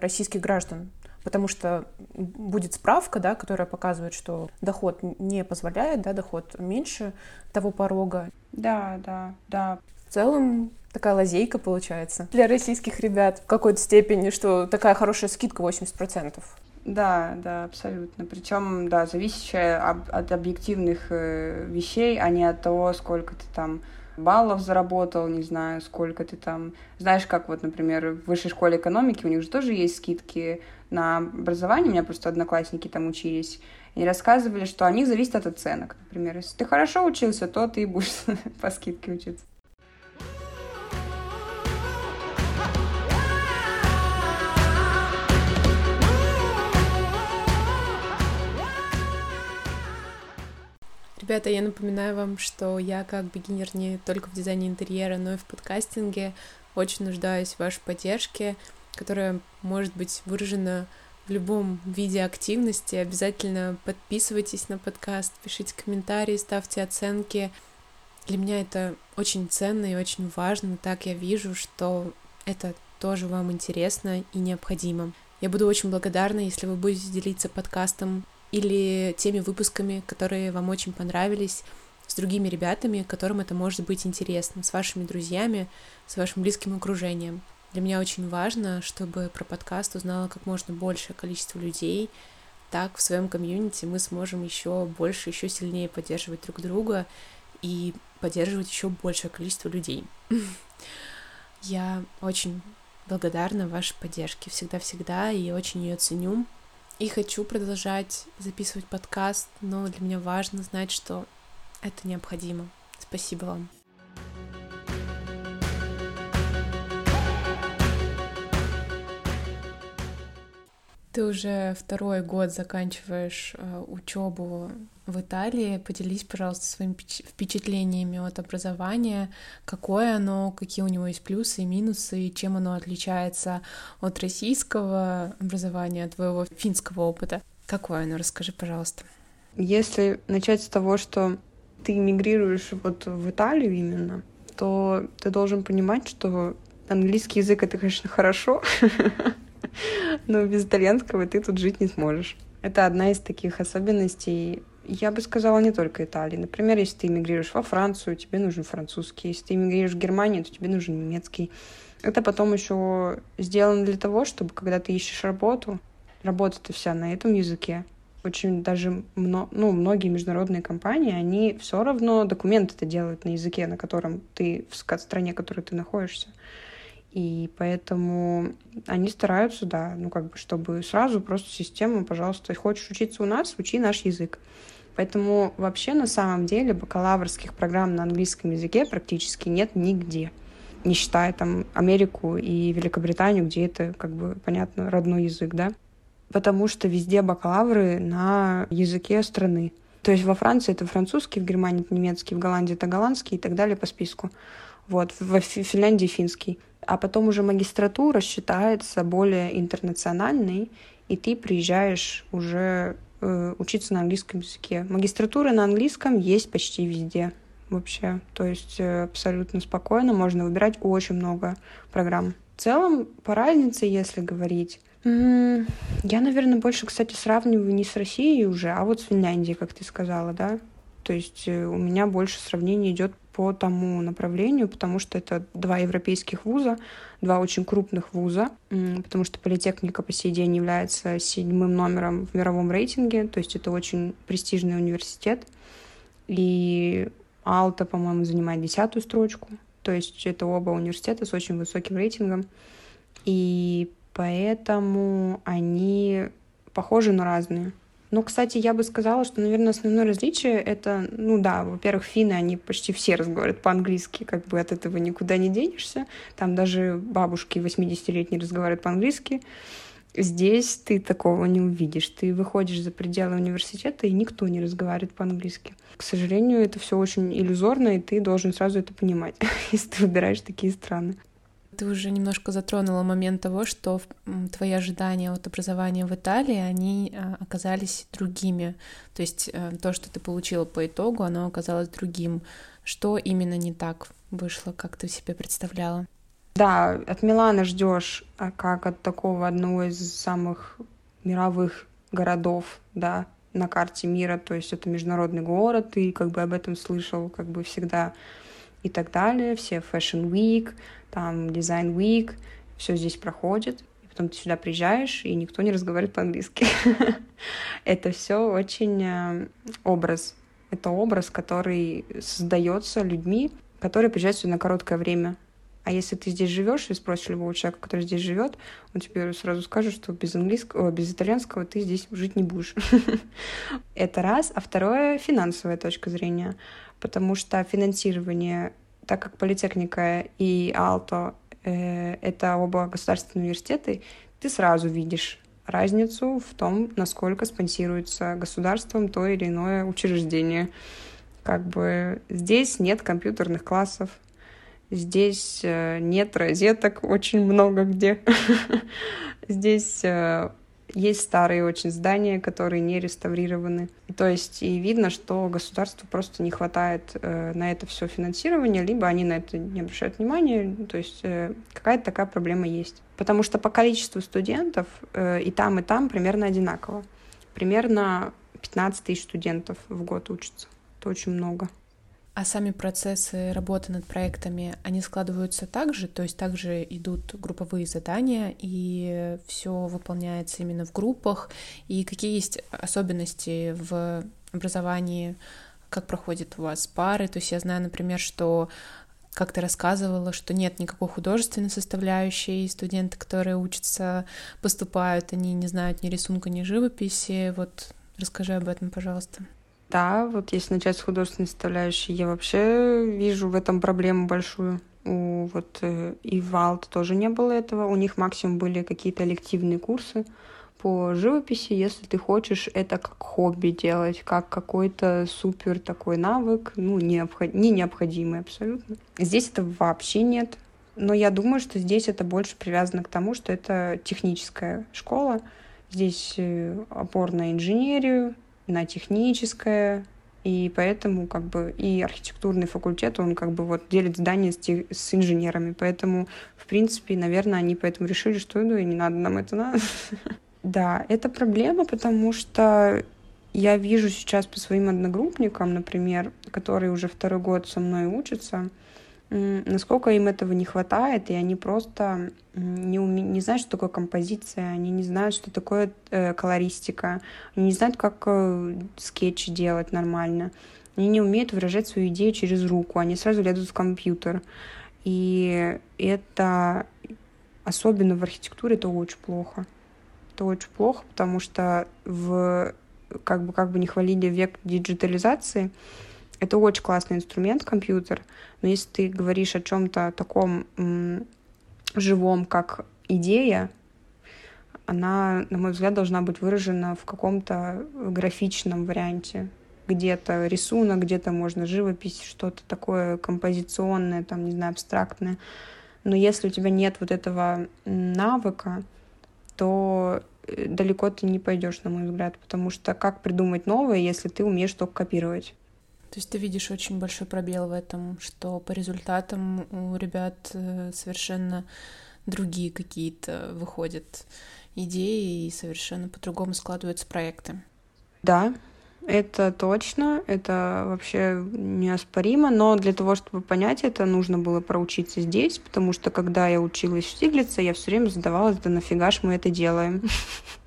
российских граждан, потому что будет справка, да, которая показывает, что доход не позволяет, да, доход меньше того порога. Да, да, да. В целом такая лазейка получается для российских ребят в какой-то степени, что такая хорошая скидка 80%. Да, да, абсолютно. Причем, да, зависящая от объективных э, вещей, а не от того, сколько ты там баллов заработал, не знаю, сколько ты там... Знаешь, как вот, например, в высшей школе экономики у них же тоже есть скидки на образование, у меня просто одноклассники там учились, и рассказывали, что они зависят от оценок, например. Если ты хорошо учился, то ты будешь [laughs] по скидке учиться. Ребята, я напоминаю вам, что я как бигинер не только в дизайне интерьера, но и в подкастинге очень нуждаюсь в вашей поддержке, которая может быть выражена в любом виде активности. Обязательно подписывайтесь на подкаст, пишите комментарии, ставьте оценки. Для меня это очень ценно и очень важно. Так я вижу, что это тоже вам интересно и необходимо. Я буду очень благодарна, если вы будете делиться подкастом или теми выпусками, которые вам очень понравились, с другими ребятами, которым это может быть интересно, с вашими друзьями, с вашим близким окружением. Для меня очень важно, чтобы про подкаст узнало как можно большее количество людей. Так в своем комьюнити мы сможем еще больше, еще сильнее поддерживать друг друга и поддерживать еще большее количество людей. [laughs] Я очень благодарна вашей поддержке всегда-всегда и очень ее ценю. И хочу продолжать записывать подкаст, но для меня важно знать, что это необходимо. Спасибо вам. Ты уже второй год заканчиваешь э, учебу в Италии. Поделись, пожалуйста, своими впечатлениями от образования. Какое оно, какие у него есть плюсы и минусы, и чем оно отличается от российского образования, от твоего финского опыта. Какое оно? Расскажи, пожалуйста. Если начать с того, что ты мигрируешь вот в Италию именно, то ты должен понимать, что английский язык — это, конечно, хорошо, [laughs] но без итальянского ты тут жить не сможешь. Это одна из таких особенностей, я бы сказала, не только Италии. Например, если ты эмигрируешь во Францию, тебе нужен французский. Если ты эмигрируешь в Германию, то тебе нужен немецкий. Это потом еще сделано для того, чтобы, когда ты ищешь работу, работа-то вся на этом языке. очень даже ну, многие международные компании, они все равно документы это делают на языке, на котором ты, в стране, в которой ты находишься. И поэтому они стараются, да, ну как бы, чтобы сразу просто систему, пожалуйста, хочешь учиться у нас, учи наш язык. Поэтому вообще на самом деле бакалаврских программ на английском языке практически нет нигде. Не считая там Америку и Великобританию, где это, как бы, понятно, родной язык, да. Потому что везде бакалавры на языке страны. То есть во Франции это французский, в Германии это немецкий, в Голландии это голландский и так далее по списку. Вот, в Финляндии финский а потом уже магистратура считается более интернациональной, и ты приезжаешь уже э, учиться на английском языке. Магистратура на английском есть почти везде вообще. То есть э, абсолютно спокойно можно выбирать очень много программ. В целом, по разнице, если говорить, я, наверное, больше, кстати, сравниваю не с Россией уже, а вот с Финляндией, как ты сказала, да. То есть э, у меня больше сравнение идет по тому направлению, потому что это два европейских вуза, два очень крупных вуза, потому что политехника по сей день является седьмым номером в мировом рейтинге, то есть это очень престижный университет. И Алта, по-моему, занимает десятую строчку, то есть это оба университета с очень высоким рейтингом. И поэтому они похожи, но разные. Но, кстати, я бы сказала, что, наверное, основное различие — это, ну да, во-первых, финны, они почти все разговаривают по-английски, как бы от этого никуда не денешься. Там даже бабушки 80-летние разговаривают по-английски. Здесь ты такого не увидишь. Ты выходишь за пределы университета, и никто не разговаривает по-английски. К сожалению, это все очень иллюзорно, и ты должен сразу это понимать, [laughs] если ты выбираешь такие страны ты уже немножко затронула момент того, что твои ожидания от образования в Италии, они а, оказались другими. То есть э, то, что ты получила по итогу, оно оказалось другим. Что именно не так вышло, как ты себе представляла? Да, от Милана ждешь а, как от такого одного из самых мировых городов, да, на карте мира, то есть это международный город, ты как бы об этом слышал как бы всегда и так далее, все Fashion Week, там Design Week, все здесь проходит, и потом ты сюда приезжаешь, и никто не разговаривает по-английски. [laughs] Это все очень э, образ. Это образ, который создается людьми, которые приезжают сюда на короткое время. А если ты здесь живешь и спросишь любого человека, который здесь живет, он тебе сразу скажет, что без английского, без итальянского ты здесь жить не будешь. [laughs] Это раз. А второе — финансовая точка зрения. Потому что финансирование так как политехника и Алто э, это оба государственные университеты, ты сразу видишь разницу в том, насколько спонсируется государством то или иное учреждение. Как бы здесь нет компьютерных классов, здесь э, нет розеток очень много где. [laughs] Здесь э, есть старые очень здания, которые не реставрированы. То есть и видно, что государству просто не хватает э, на это все финансирование, либо они на это не обращают внимания. То есть какая-то такая проблема есть. Потому что по количеству студентов и там, и там примерно одинаково. Примерно 15 тысяч студентов в год учатся. Это очень много. А сами процессы работы над проектами, они складываются так же, то есть также идут групповые задания, и все выполняется именно в группах, и какие есть особенности в образовании, как проходят у вас пары, то есть я знаю, например, что как ты рассказывала, что нет никакой художественной составляющей, студенты, которые учатся, поступают, они не знают ни рисунка, ни живописи, вот расскажи об этом, пожалуйста. Да, вот если начать с художественной составляющей, я вообще вижу в этом проблему большую. У вот э, и в Алт тоже не было этого. У них максимум были какие-то элективные курсы по живописи, если ты хочешь это как хобби делать, как какой-то супер такой навык, ну, необход... не необходимый абсолютно. Здесь это вообще нет. Но я думаю, что здесь это больше привязано к тому, что это техническая школа. Здесь э, опор на инженерию, на техническое, и поэтому как бы и архитектурный факультет, он как бы вот делит здание с, те, с инженерами, поэтому, в принципе, наверное, они поэтому решили, что ну и не надо нам это надо. [laughs] Да, это проблема, потому что я вижу сейчас по своим одногруппникам, например, которые уже второй год со мной учатся, насколько им этого не хватает, и они просто не, уме... не знают, что такое композиция, они не знают, что такое э, колористика, они не знают, как э, скетчи делать нормально. Они не умеют выражать свою идею через руку, они сразу лезут в компьютер. И это, особенно в архитектуре, это очень плохо. Это очень плохо, потому что в, как бы, как бы не хвалили век диджитализации, это очень классный инструмент, компьютер, но если ты говоришь о чем-то таком живом, как идея, она, на мой взгляд, должна быть выражена в каком-то графичном варианте. Где-то рисунок, где-то можно живопись, что-то такое композиционное, там, не знаю, абстрактное. Но если у тебя нет вот этого навыка, то э, далеко ты не пойдешь, на мой взгляд, потому что как придумать новое, если ты умеешь только копировать? То есть ты видишь очень большой пробел в этом, что по результатам у ребят э, совершенно другие какие-то выходят идеи и совершенно по-другому складываются проекты. Да, это точно, это вообще неоспоримо, но для того, чтобы понять это, нужно было проучиться здесь, потому что когда я училась в Стиглице, я все время задавалась, да нафига ж мы это делаем? [laughs]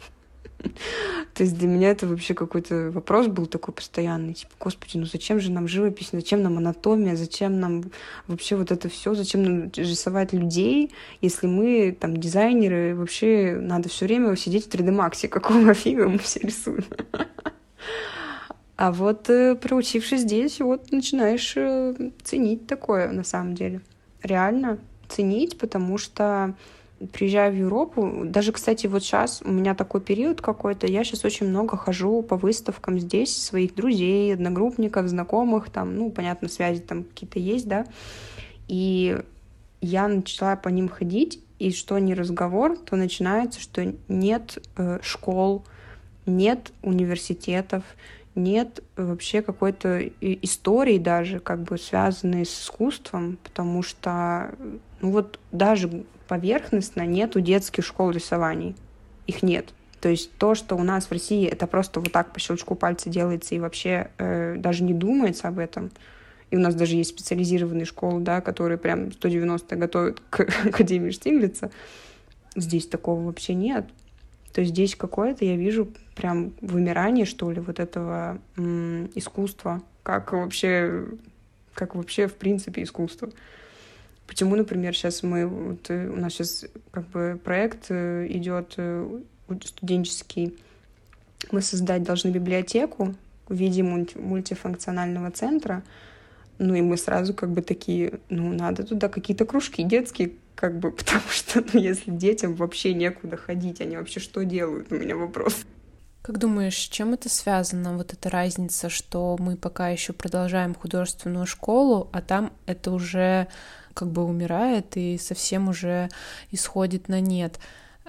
То есть для меня это вообще какой-то вопрос был такой постоянный, типа, господи, ну зачем же нам живопись, зачем нам анатомия, зачем нам вообще вот это все, зачем нам рисовать людей, если мы там дизайнеры, вообще надо все время сидеть в 3D Max, какого фига мы все рисуем. А вот э, проучившись здесь, вот начинаешь э, ценить такое на самом деле. Реально ценить, потому что приезжаю в Европу, даже, кстати, вот сейчас у меня такой период какой-то, я сейчас очень много хожу по выставкам здесь, своих друзей, одногруппников, знакомых, там, ну, понятно, связи там какие-то есть, да, и я начала по ним ходить, и что не разговор, то начинается, что нет э, школ, нет университетов, нет вообще какой-то истории даже, как бы связанной с искусством, потому что, ну вот даже поверхностно нету детских школ рисований. Их нет. То есть то, что у нас в России, это просто вот так по щелчку пальца делается и вообще э, даже не думается об этом. И у нас даже есть специализированные школы, да, которые прям 190 готовят [laughs] к Академии Штиглица. Здесь такого вообще нет. То есть здесь какое-то, я вижу, прям вымирание, что ли, вот этого м- искусства, как вообще, как вообще в принципе искусство. Почему, например, сейчас мы, вот, э, у нас сейчас как бы проект э, идет э, студенческий, мы создать должны библиотеку в виде мульти мультифункционального центра, ну и мы сразу как бы такие, ну надо туда какие-то кружки детские, как бы, [laughs] потому что, ну, если детям вообще некуда ходить, они вообще что делают, у меня вопрос. Как думаешь, с чем это связано, вот эта разница, что мы пока еще продолжаем художественную школу, а там это уже как бы умирает и совсем уже исходит на нет.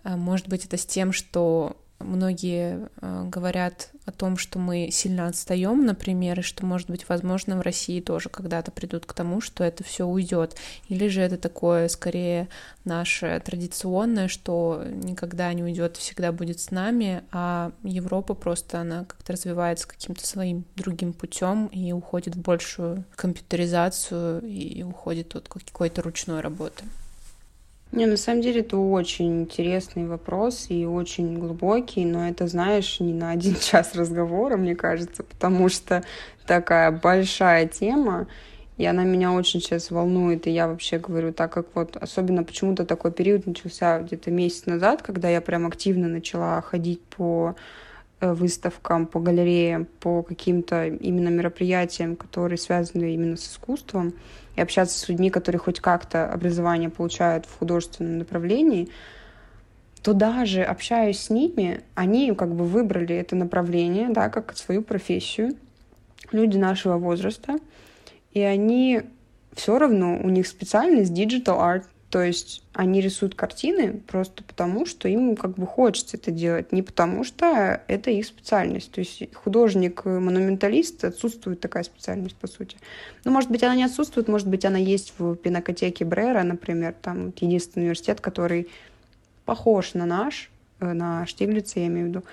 А может быть, это с тем, что многие э, говорят о том, что мы сильно отстаем, например, и что, может быть, возможно, в России тоже когда-то придут к тому, что это все уйдет. Или же это такое, скорее, наше традиционное, что никогда не уйдет, всегда будет с нами, а Европа просто она как-то развивается каким-то своим другим путем и уходит в большую компьютеризацию и уходит от какой-то ручной работы. Не, на самом деле это очень интересный вопрос и очень глубокий, но это, знаешь, не на один [laughs] час разговора, мне кажется, потому что такая большая тема, и она меня очень сейчас волнует, и я вообще говорю, так как вот, особенно почему-то такой период начался где-то месяц назад, когда я прям активно начала ходить по э, выставкам, по галереям, по каким-то именно мероприятиям, которые связаны именно с искусством, и общаться с людьми, которые хоть как-то образование получают в художественном направлении, то даже общаясь с ними, они как бы выбрали это направление, да, как свою профессию, люди нашего возраста, и они все равно, у них специальность digital art, то есть они рисуют картины просто потому, что им как бы хочется это делать, не потому что это их специальность. То есть художник-монументалист отсутствует такая специальность, по сути. Ну, может быть, она не отсутствует, может быть, она есть в пинокотеке Брера, например, там единственный университет, который похож на наш, э, на Штиглица, я имею в виду,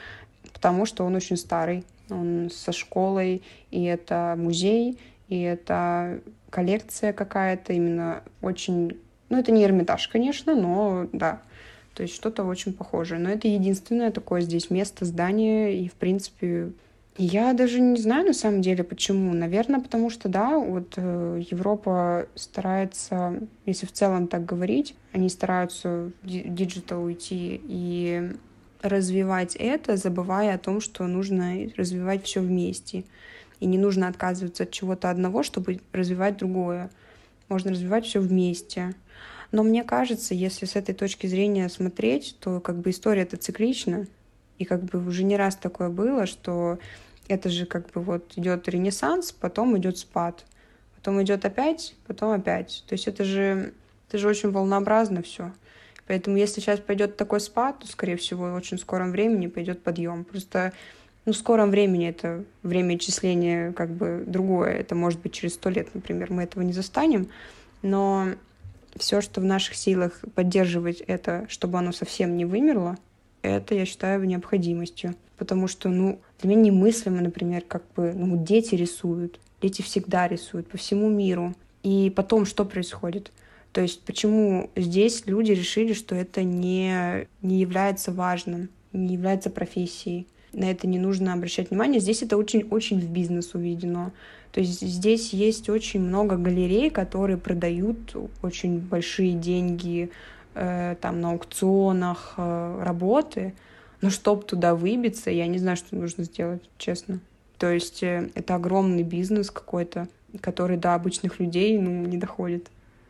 потому что он очень старый, он со школой, и это музей, и это коллекция какая-то именно очень... Ну, это не Эрмитаж, конечно, но да, то есть что-то очень похожее. Но это единственное такое здесь место, здание, и, в принципе, я даже не знаю на самом деле почему. Наверное, потому что, да, вот э, Европа старается, если в целом так говорить, они стараются digital уйти и развивать это, забывая о том, что нужно развивать все вместе. И не нужно отказываться от чего-то одного, чтобы развивать другое. Можно развивать все вместе. Но мне кажется, если с этой точки зрения смотреть, то как бы история это циклична. И как бы уже не раз такое было, что это же как бы вот идет ренессанс, потом идет спад, потом идет опять, потом опять. То есть это же, это же очень волнообразно все. Поэтому если сейчас пойдет такой спад, то, скорее всего, в очень скором времени пойдет подъем. Просто ну, в скором времени это время исчисления как бы другое. Это может быть через сто лет, например, мы этого не застанем. Но все, что в наших силах поддерживать это, чтобы оно совсем не вымерло, это я считаю необходимостью. Потому что, ну, для меня немыслимо, например, как бы, ну, дети рисуют. Дети всегда рисуют по всему миру. И потом что происходит? То есть почему здесь люди решили, что это не, не является важным, не является профессией? На это не нужно обращать внимание. Здесь это очень-очень в бизнес уведено. То есть здесь есть очень много галерей, которые продают очень большие деньги э, там на аукционах э, работы. Но чтобы туда выбиться, я не знаю, что нужно сделать, честно. То есть э, это огромный бизнес какой-то, который до обычных людей ну, не доходит.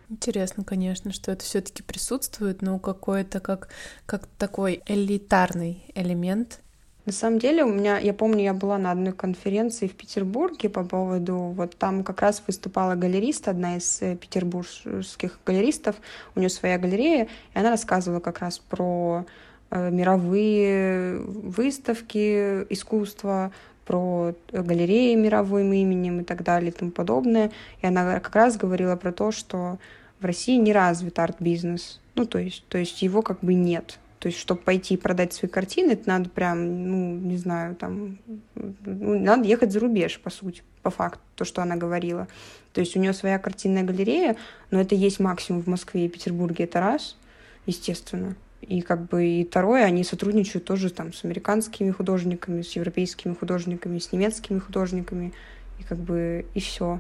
Интересно, конечно, что это все-таки присутствует, но какой-то как, как такой элитарный элемент. На самом деле у меня, я помню, я была на одной конференции в Петербурге по поводу, вот там как раз выступала галерист, одна из э, петербургских галеристов, у нее своя галерея, и она рассказывала как раз про э, мировые выставки искусства, про галереи мировым именем и так далее и тому подобное. И она как раз говорила про то, что в России не развит арт-бизнес. Ну, то есть, то есть его как бы нет. То есть, чтобы пойти и продать свои картины, это надо прям, ну, не знаю, там, ну, надо ехать за рубеж, по сути, по факту, то, что она говорила. То есть у нее своя картинная галерея, но это есть максимум в Москве и Петербурге, это раз, естественно. И как бы и второе, они сотрудничают тоже там с американскими художниками, с европейскими художниками, с немецкими художниками, и как бы и все.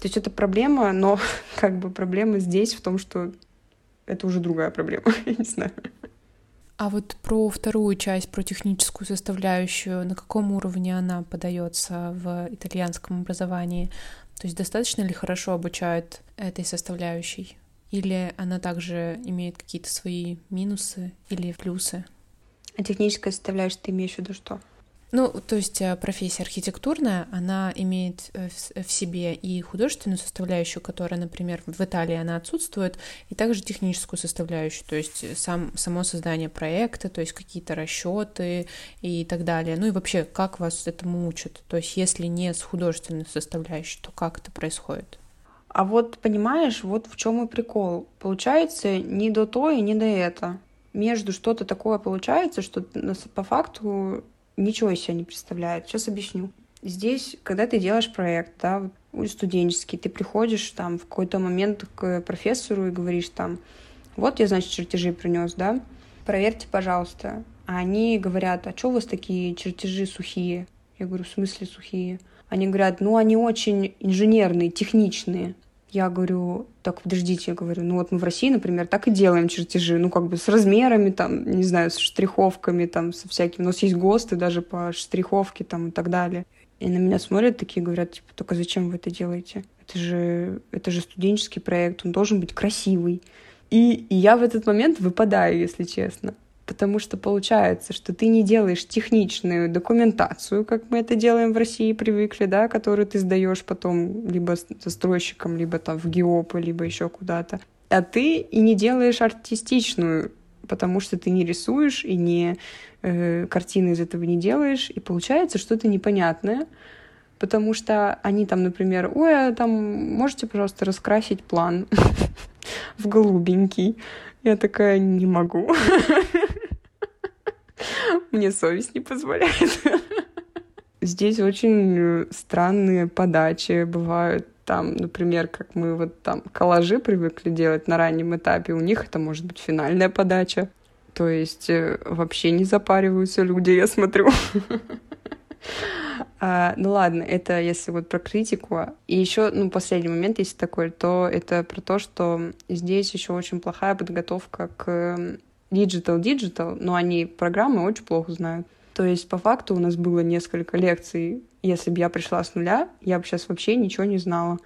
То есть это проблема, но [laughs] как бы проблема здесь в том, что это уже другая проблема, [laughs] я не знаю. А вот про вторую часть, про техническую составляющую, на каком уровне она подается в итальянском образовании? То есть достаточно ли хорошо обучают этой составляющей? Или она также имеет какие-то свои минусы или плюсы? А техническая составляющая ты имеешь в виду что? Ну, то есть э, профессия архитектурная, она имеет э, в себе и художественную составляющую, которая, например, в Италии она отсутствует, и также техническую составляющую, то есть сам, само создание проекта, то есть какие-то расчеты и так далее. Ну и вообще, как вас этому учат? То есть если не с художественной составляющей, то как это происходит? А вот понимаешь, вот в чем и прикол. Получается, не до то и не до это. Между что-то такое получается, что по факту ничего из себя не представляет. Сейчас объясню. Здесь, когда ты делаешь проект, да, студенческий, ты приходишь там в какой-то момент к профессору и говоришь там, вот я, значит, чертежи принес, да, проверьте, пожалуйста. А они говорят, а что у вас такие чертежи сухие? Я говорю, в смысле сухие? Они говорят, ну, они очень инженерные, техничные. Я говорю, так, подождите, я говорю, ну вот мы в России, например, так и делаем чертежи, ну как бы с размерами, там, не знаю, с штриховками, там, со всякими, у нас есть ГОСТы даже по штриховке, там, и так далее. И на меня смотрят такие, говорят, типа, только зачем вы это делаете? Это же, это же студенческий проект, он должен быть красивый. И, и я в этот момент выпадаю, если честно потому что получается, что ты не делаешь техничную документацию, как мы это делаем в России, привыкли, да, которую ты сдаешь потом либо застройщикам, либо там в ГИОПы, либо еще куда-то. А ты и не делаешь артистичную, потому что ты не рисуешь и не э, картины из этого не делаешь, и получается что-то непонятное, потому что они там, например, ой, а там можете, пожалуйста, раскрасить план [laughs] в голубенький. Я такая, не могу. [laughs] Мне совесть не позволяет. Здесь очень странные подачи бывают. Там, например, как мы вот там коллажи привыкли делать на раннем этапе, у них это может быть финальная подача. То есть э, вообще не запариваются люди, я смотрю. А, ну ладно, это если вот про критику. И еще, ну, последний момент, если такой, то это про то, что здесь еще очень плохая подготовка к digital-digital, но они программы очень плохо знают. То есть, по факту, у нас было несколько лекций. Если бы я пришла с нуля, я бы сейчас вообще ничего не знала.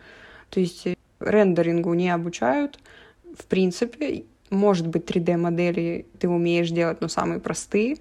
То есть, рендерингу не обучают. В принципе, может быть, 3D-модели ты умеешь делать, но самые простые.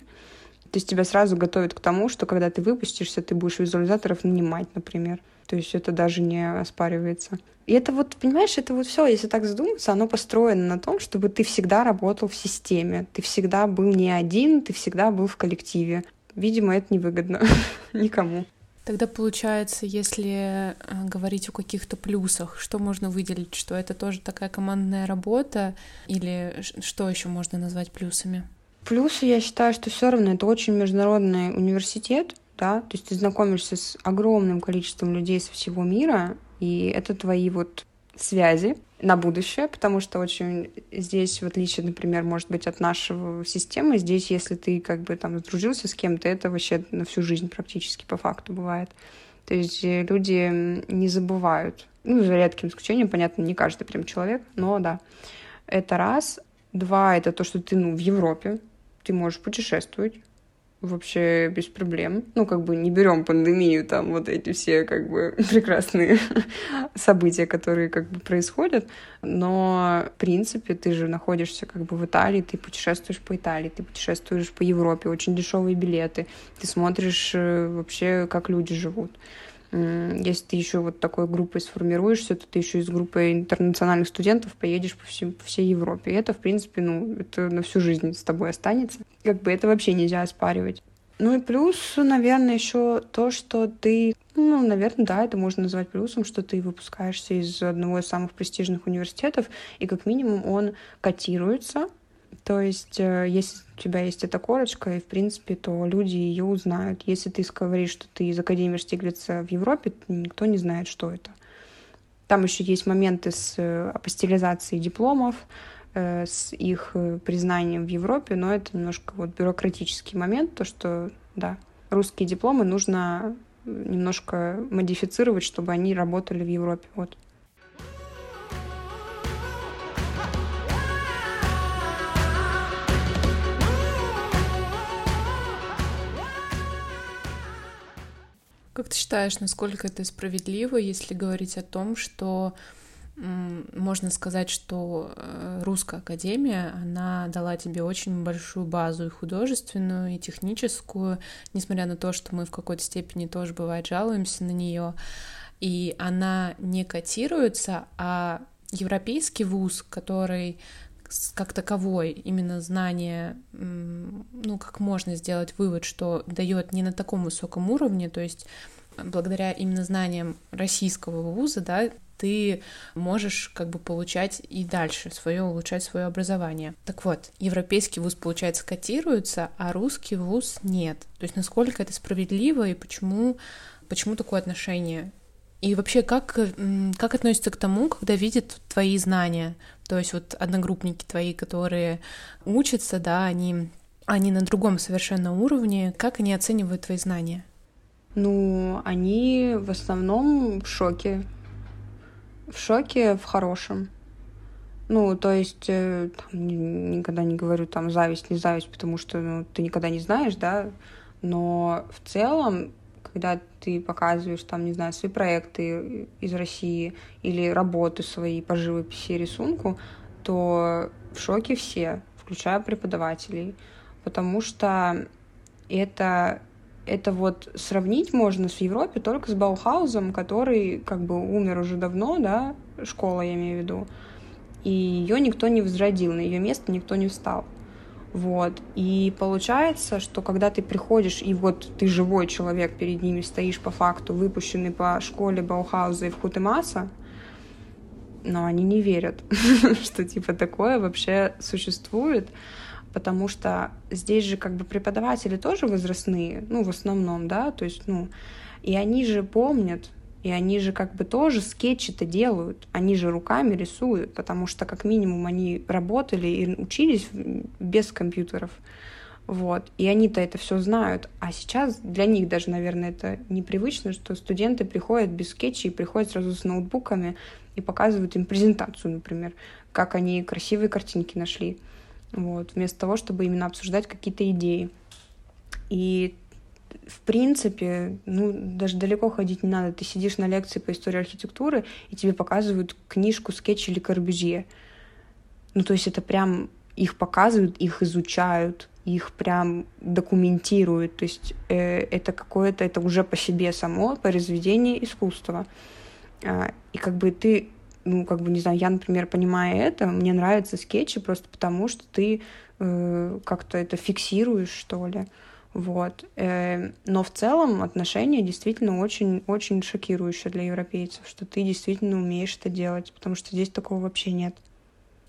То есть тебя сразу готовят к тому, что когда ты выпустишься, ты будешь визуализаторов нанимать, например. То есть это даже не оспаривается. И это вот, понимаешь, это вот все, если так задуматься, оно построено на том, чтобы ты всегда работал в системе, ты всегда был не один, ты всегда был в коллективе. Видимо, это невыгодно [laughs] никому. Тогда получается, если э, говорить о каких-то плюсах, что можно выделить, что это тоже такая командная работа, или что еще можно назвать плюсами? Плюсы, я считаю, что все равно это очень международный университет, да, то есть ты знакомишься с огромным количеством людей со всего мира, и это твои вот связи на будущее, потому что очень здесь, в отличие, например, может быть, от нашего системы, здесь, если ты как бы там сдружился с кем-то, это вообще на всю жизнь практически по факту бывает. То есть э, люди не забывают. Ну, за редким исключением, понятно, не каждый прям человек, но да. Это раз. Два — это то, что ты, ну, в Европе, ты можешь путешествовать, вообще без проблем. Ну, как бы не берем пандемию, там вот эти все как бы [laughs] прекрасные [laughs] события, которые как бы происходят, но в принципе ты же находишься как бы в Италии, ты путешествуешь по Италии, ты путешествуешь по Европе, очень дешевые билеты, ты смотришь э, вообще, как люди живут. Если ты еще вот такой группой сформируешься, то ты еще из группы интернациональных студентов поедешь по, всем, по всей Европе. И это, в принципе, ну, это на всю жизнь с тобой останется. Как бы это вообще нельзя оспаривать. Ну и плюс, наверное, еще то, что ты, ну, наверное, да, это можно назвать плюсом, что ты выпускаешься из одного из самых престижных университетов, и как минимум он котируется, то есть, э, если у тебя есть эта корочка, и, в принципе, то люди ее узнают. Если ты говоришь, что ты из Академии Штиглица в Европе, никто не знает, что это. Там еще есть моменты с э, апостилизацией дипломов, э, с их признанием в Европе, но это немножко вот бюрократический момент, то, что, да, русские дипломы нужно немножко модифицировать, чтобы они работали в Европе. Вот. Как ты считаешь, насколько это справедливо, если говорить о том, что можно сказать, что э, русская академия, она дала тебе очень большую базу и художественную, и техническую, несмотря на то, что мы в какой-то степени тоже, бывает, жалуемся на нее, и она не котируется, а европейский вуз, который как таковой именно знание, ну, как можно сделать вывод, что дает не на таком высоком уровне, то есть благодаря именно знаниям российского вуза, да, ты можешь как бы получать и дальше свое, улучшать свое образование. Так вот, европейский вуз, получается, котируется, а русский вуз нет. То есть насколько это справедливо и почему, почему такое отношение? И вообще, как, как относится к тому, когда видят твои знания? То есть вот одногруппники твои, которые учатся, да, они, они на другом совершенно уровне, как они оценивают твои знания? Ну, они в основном в шоке. В шоке в хорошем. Ну, то есть, э, там, никогда не говорю там зависть, не зависть, потому что ну, ты никогда не знаешь, да, но в целом, когда ты показываешь там, не знаю, свои проекты из России или работы свои по живописи и рисунку, то в шоке все, включая преподавателей, потому что это это вот сравнить можно с Европе только с Баухаузом, который как бы умер уже давно, да, школа я имею в виду, и ее никто не возродил, на ее место никто не встал. Вот. И получается, что когда ты приходишь, и вот ты живой человек перед ними стоишь по факту, выпущенный по школе Баухауза и Вкутемаса, но они не верят, [laughs] что типа такое вообще существует. потому что здесь же как бы преподаватели тоже возрастные, ну, в основном, да, то есть, ну, и они же помнят, и они же как бы тоже скетчи-то делают, они же руками рисуют, потому что как минимум они работали и учились без компьютеров. Вот. И они-то это все знают. А сейчас для них даже, наверное, это непривычно, что студенты приходят без скетчей, приходят сразу с ноутбуками и показывают им презентацию, например, как они красивые картинки нашли. Вот. Вместо того, чтобы именно обсуждать какие-то идеи. И в принципе, ну, даже далеко ходить не надо. Ты сидишь на лекции по истории архитектуры, и тебе показывают книжку, скетч или Корбюзье. Ну, то есть это прям их показывают, их изучают, их прям документируют. То есть э, это какое-то, это уже по себе само произведение искусства. Э, и как бы ты, ну, как бы, не знаю, я, например, понимая это, мне нравятся скетчи просто потому, что ты э, как-то это фиксируешь, что ли. Вот. Э, но в целом отношения действительно очень-очень шокирующие для европейцев, что ты действительно умеешь это делать, потому что здесь такого вообще нет.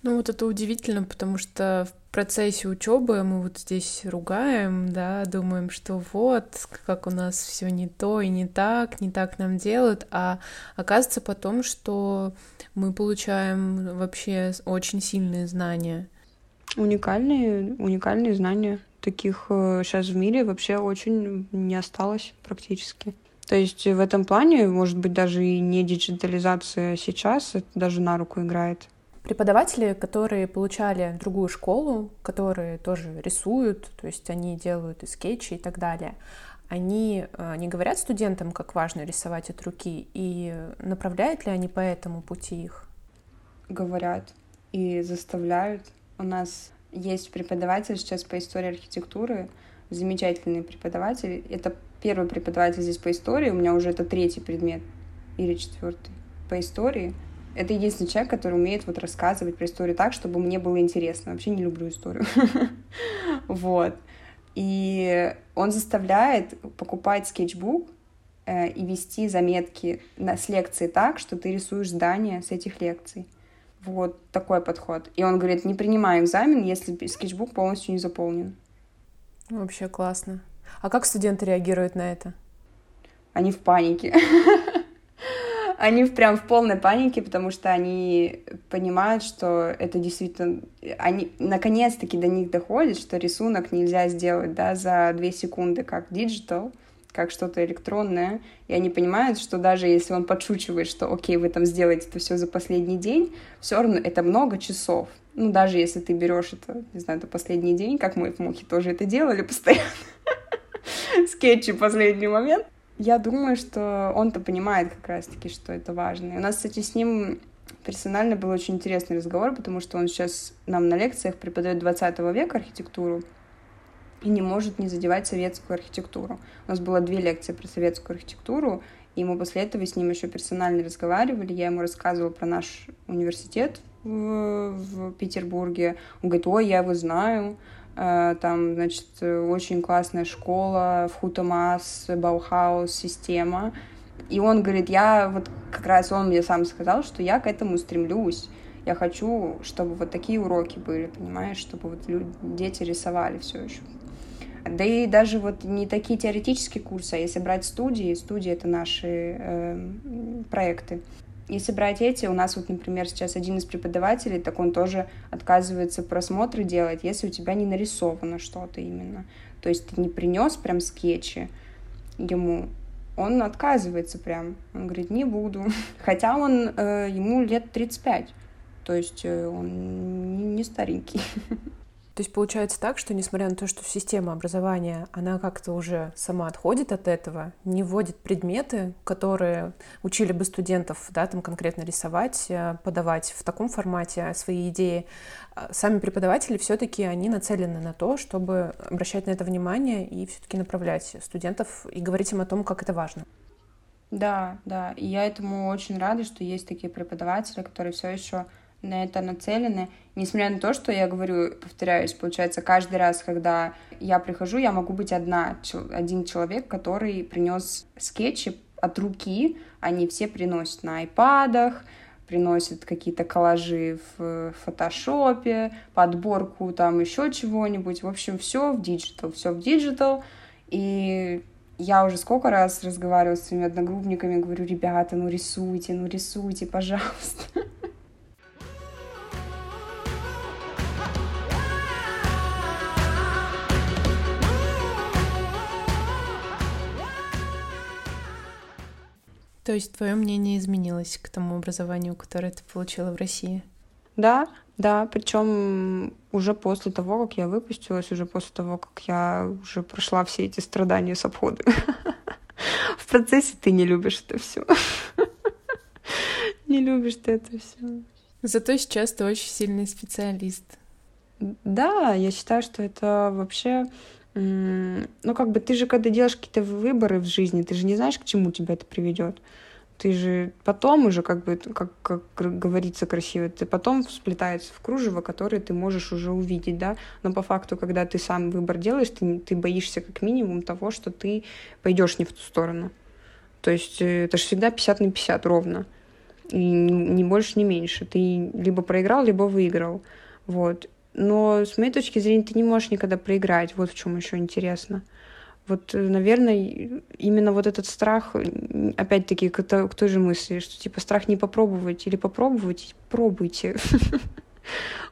Ну вот это удивительно, потому что в процессе учебы мы вот здесь ругаем, да, думаем, что вот, как у нас все не то и не так, не так нам делают, а оказывается потом, что мы получаем вообще очень сильные знания. Уникальные, уникальные знания. Таких сейчас э, в мире вообще очень не осталось практически. То есть в этом плане, может быть, даже и не диджитализация сейчас, это даже на руку играет. Преподаватели, которые получали другую школу, которые тоже рисуют, то есть они делают и скетчи и так далее, они э, не говорят студентам, как важно рисовать от руки, и направляют ли они по этому пути их? Говорят и заставляют. У нас есть преподаватель сейчас по истории архитектуры, замечательный преподаватель. Это первый преподаватель здесь по истории, у меня уже это третий предмет или четвертый по истории — это единственный человек, который умеет вот рассказывать про историю так, чтобы мне было интересно. Вообще не люблю историю. [laughs] Вот. И он заставляет покупать скетчбук э, и вести заметки с лекции так, что ты рисуешь здания с этих лекций. Вот такой подход. И он говорит, не принимай экзамен, если скетчбук полностью не заполнен. Вообще классно. А как студенты реагируют на это? Они в панике. [laughs] они прям в полной панике, потому что они понимают, что это действительно... Они наконец-таки до них доходит, что рисунок нельзя сделать да, за две секунды, как digital, как что-то электронное, и они понимают, что даже если он подшучивает, что окей, вы там сделаете это все за последний день, все равно это много часов. Ну, даже если ты берешь это, не знаю, это последний день, как мы в Мухе тоже это делали постоянно, [laughs] скетчи последний момент, я думаю, что он-то понимает как раз-таки, что это важно. И у нас, кстати, с ним персонально был очень интересный разговор, потому что он сейчас нам на лекциях преподает 20 века архитектуру и не может не задевать советскую архитектуру. У нас было две лекции про советскую архитектуру, и мы после этого с ним еще персонально разговаривали. Я ему рассказывала про наш университет в, в Петербурге. Он говорит, ой, я его знаю. Э, там, значит, очень классная школа, в Хутамас, Баухаус, система. И он говорит, я вот как раз он мне сам сказал, что я к этому стремлюсь. Я хочу, чтобы вот такие уроки были, понимаешь, чтобы вот люди, дети рисовали все еще. Да и даже вот не такие теоретические курсы, а если брать студии, студии это наши э, проекты, если брать эти, у нас вот, например, сейчас один из преподавателей, так он тоже отказывается просмотры делать, если у тебя не нарисовано что-то именно. То есть ты не принес прям скетчи ему, он отказывается прям. Он говорит, не буду. [laughs] Хотя он, э, ему лет 35. То есть э, он не старенький. [laughs] То есть получается так, что несмотря на то, что система образования, она как-то уже сама отходит от этого, не вводит предметы, которые учили бы студентов, да, там конкретно рисовать, э, подавать в таком формате свои идеи, а сами преподаватели все-таки они нацелены на то, чтобы обращать на это внимание и все-таки направлять студентов и говорить им о том, как это важно. Да, да, и я этому очень рада, что есть такие преподаватели, которые все еще на это нацелены. Несмотря на то, что я говорю, повторяюсь, получается, каждый раз, когда я прихожу, я могу быть одна, один человек, который принес скетчи от руки, они все приносят на айпадах, приносит какие-то коллажи в фотошопе, подборку там еще чего-нибудь. В общем, все в digital, все в digital. И я уже сколько раз разговаривала с своими одногруппниками, говорю, ребята, ну рисуйте, ну рисуйте, пожалуйста. То есть твое мнение изменилось к тому образованию, которое ты получила в России? Да, да, причем уже после того, как я выпустилась, уже после того, как я уже прошла все эти страдания с обхода. [laughs] В процессе ты не любишь это все. [laughs] Не любишь ты это все. Зато сейчас ты очень сильный специалист. Да, я считаю, что это вообще ну, как бы ты же, когда делаешь какие-то выборы в жизни, ты же не знаешь, к чему тебя это приведет. Ты же потом уже, как бы, как, как говорится красиво, ты потом всплетается в кружево, которое ты можешь уже увидеть, да. Но по факту, когда ты сам выбор делаешь, ты, ты боишься как минимум того, что ты пойдешь не в ту сторону. То есть э, это же всегда 50 на 50 ровно. И ни больше, ни меньше. Ты либо проиграл, либо выиграл. Вот. Но с моей точки зрения ты не можешь никогда проиграть. Вот в чем еще интересно. Вот, э, наверное, именно вот этот страх, опять-таки, к, к той же мысли, что типа страх не попробовать или попробовать, пробуйте. [laughs]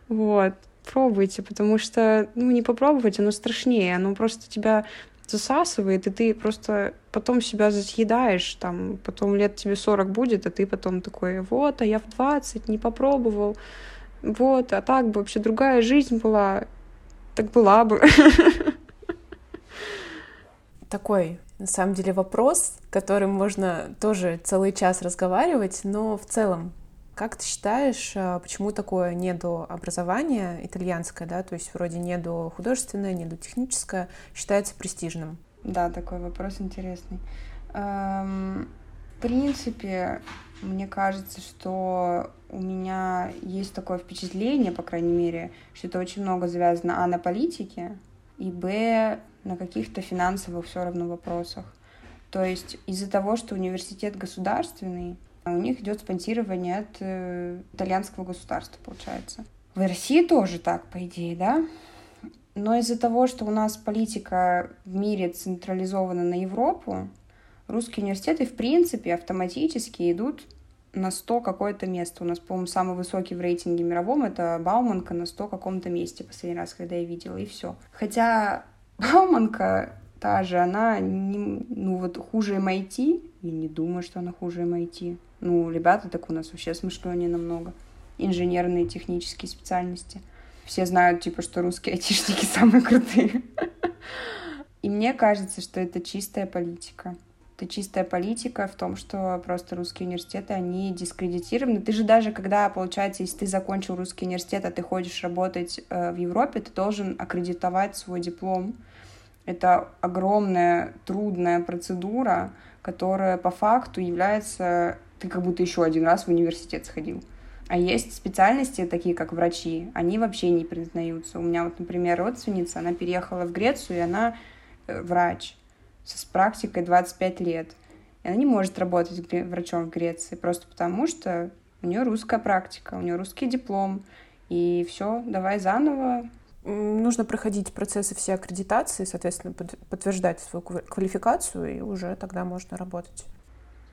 Вот, пробуйте, потому что, ну, не попробовать, оно страшнее, оно просто тебя засасывает, и ты просто потом себя съедаешь, там, потом лет тебе 40 будет, а ты потом такой, вот, а я в 20 не попробовал, вот, а так бы вообще другая жизнь была, так была бы. Такой, на самом деле, вопрос, который можно тоже целый час разговаривать, но в целом, как ты считаешь, а, почему такое недообразование итальянское, да, то есть вроде недохудожественное, недотехническое, считается престижным? Да, такой вопрос интересный. Эм, в принципе, мне кажется, что у меня есть такое впечатление, по крайней мере, что это очень много завязано а на политике, и б на каких-то финансовых все равно вопросах. То есть из-за того, что университет государственный, у них идет спонсирование от э, итальянского государства, получается. В России тоже так, по идее, да? Но из-за того, что у нас политика в мире централизована на Европу, русские университеты, в принципе, автоматически идут на 100 какое-то место. У нас, по-моему, самый высокий в рейтинге мировом — это Бауманка на 100 каком-то месте последний раз, когда я видела, и все. Хотя [laughs] Бауманка та же, она не, ну вот хуже MIT, я не думаю, что она хуже MIT. Ну, ребята так у нас вообще смышленнее намного. Инженерные, технические специальности. Все знают, типа, что русские айтишники [laughs] самые крутые. И мне кажется, что это чистая политика. Это чистая политика в том, что просто русские университеты, они дискредитированы. Ты же даже, когда, получается, если ты закончил русский университет, а ты хочешь работать э, в Европе, ты должен аккредитовать свой диплом. Это огромная, трудная процедура, которая по факту является... Ты как будто еще один раз в университет сходил. А есть специальности, такие как врачи, они вообще не признаются. У меня вот, например, родственница, она переехала в Грецию, и она э, врач с практикой 25 лет. И она не может работать врачом в Греции, просто потому что у нее русская практика, у нее русский диплом. И все, давай заново. Нужно проходить процессы все аккредитации, соответственно, подтверждать свою квалификацию, и уже тогда можно работать.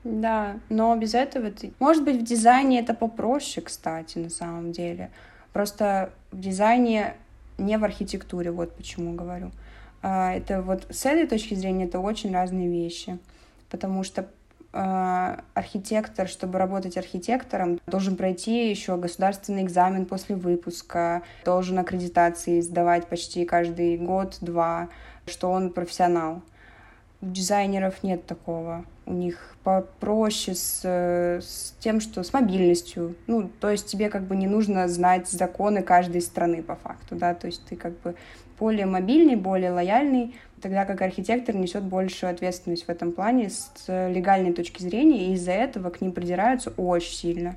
Да, но без этого ты... Может быть, в дизайне это попроще, кстати, на самом деле. Просто в дизайне не в архитектуре, вот почему говорю. А, это вот с этой точки зрения это очень разные вещи, потому что а, архитектор, чтобы работать архитектором, должен пройти еще государственный экзамен после выпуска, должен аккредитации сдавать почти каждый год-два, что он профессионал. У дизайнеров нет такого. У них попроще с, с тем, что с мобильностью. Ну, то есть тебе как бы не нужно знать законы каждой страны по факту, да, то есть ты как бы более мобильный, более лояльный, тогда как архитектор несет большую ответственность в этом плане с легальной точки зрения, и из-за этого к ним придираются очень сильно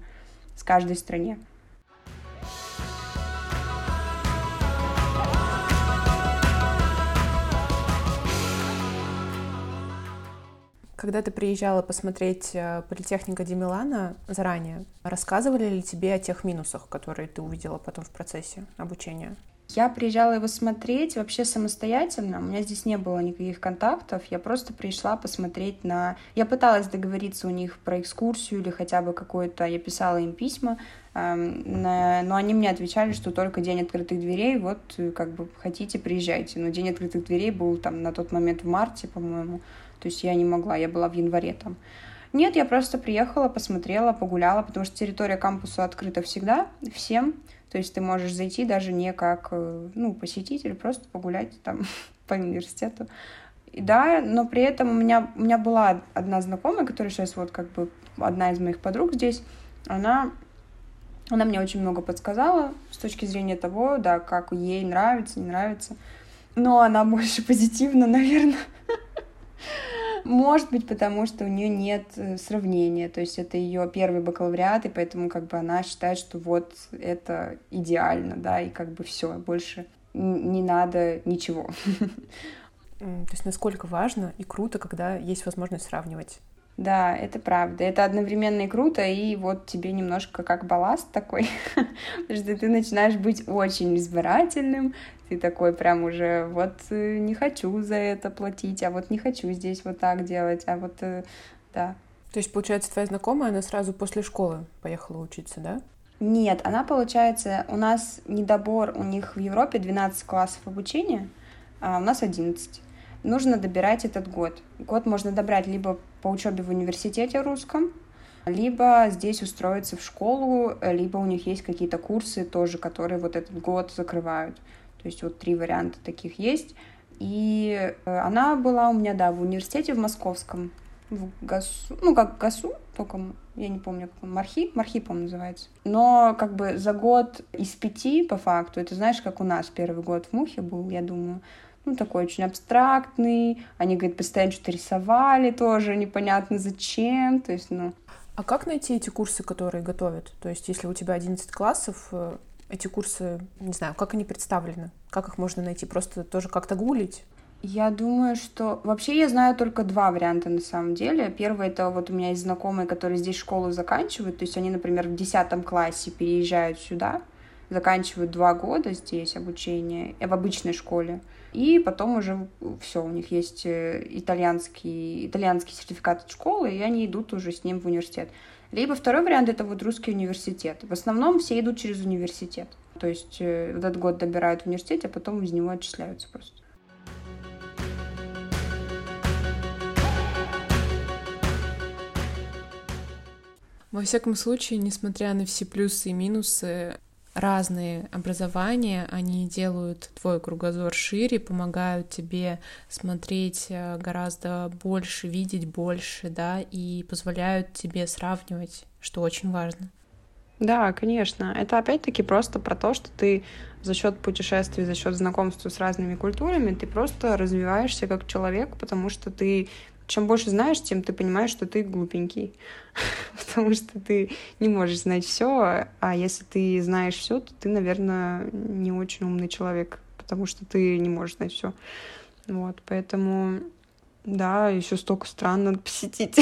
с каждой стране. Когда ты приезжала посмотреть э, Политехника Ди Милана заранее, рассказывали ли тебе о тех минусах, которые ты увидела потом в процессе обучения? Я приезжала его смотреть вообще самостоятельно. У меня здесь не было никаких контактов. Я просто пришла посмотреть на... Я пыталась договориться у них про экскурсию или хотя бы какое-то... Я писала им письма, но они мне отвечали, что только день открытых дверей, вот как бы хотите, приезжайте. Но день открытых дверей был там на тот момент в марте, по-моему. То есть я не могла, я была в январе там. Нет, я просто приехала, посмотрела, погуляла, потому что территория кампуса открыта всегда, всем. То есть ты можешь зайти даже не как э, ну, посетитель, просто погулять там [laughs] по университету. И да, но при этом у меня, у меня была одна знакомая, которая сейчас вот как бы одна из моих подруг здесь, она, она мне очень много подсказала с точки зрения того, да, как ей нравится, не нравится. Но она больше [laughs] позитивно, наверное. [laughs] Может быть, потому что у нее нет э, сравнения, то есть это ее первый бакалавриат, и поэтому как бы она считает, что вот это идеально, да, и как бы все, больше не надо ничего. [laughs] То есть насколько важно и круто, когда есть возможность сравнивать да, это правда. Это одновременно и круто, и вот тебе немножко как балласт такой, [laughs] потому что ты начинаешь быть очень избирательным, ты такой прям уже вот э, не хочу за это платить, а вот не хочу здесь вот так делать, а вот э, да. То есть, получается, твоя знакомая, она сразу после школы поехала учиться, да? Нет, она, получается, у нас недобор, у них в Европе 12 классов обучения, а у нас 11 нужно добирать этот год. Год можно добрать либо по учебе в университете русском, либо здесь устроиться в школу, либо у них есть какие-то курсы тоже, которые вот этот год закрывают. То есть вот три варианта таких есть. И э, она была у меня, да, в университете в Московском, в ГАСУ, ну, как ГАСУ, только я не помню, как он, Мархи, Мархи, по-моему, называется. Но как бы за год из пяти, по факту, это знаешь, как у нас первый год в Мухе был, я думаю, ну, такой очень абстрактный. Они, говорит, постоянно что-то рисовали тоже, непонятно зачем, то есть, ну... А как найти эти курсы, которые готовят? То есть, если у тебя 11 классов, э, эти курсы, не знаю, как они представлены? Как их можно найти? Просто тоже как-то гуглить? Я думаю, что... Вообще я знаю только два варианта на самом деле. Первый — это вот у меня есть знакомые, которые здесь школу заканчивают. То есть они, например, в 10 классе переезжают сюда, заканчивают два года здесь обучение э, в обычной школе. И потом уже все, у них есть э, итальянский, итальянский сертификат от школы, и они идут уже с ним в университет. Либо второй вариант — это вот русский университет. В основном все идут через университет. То есть э, этот год добирают в университете, а потом из него отчисляются просто. Во всяком случае, несмотря на все плюсы и минусы, разные образования, они делают твой кругозор шире, помогают тебе смотреть э, гораздо больше, видеть больше, да, и позволяют тебе сравнивать, что очень важно. Да, конечно. Это опять-таки просто про то, что ты за счет путешествий, за счет знакомства с разными культурами, ты просто развиваешься как человек, потому что ты чем больше знаешь, тем ты понимаешь, что ты глупенький. [laughs] Потому что ты не можешь знать все, а если ты знаешь все, то ты, наверное, не очень умный человек, потому что ты не можешь знать все. Вот, поэтому, да, еще столько стран надо посетить.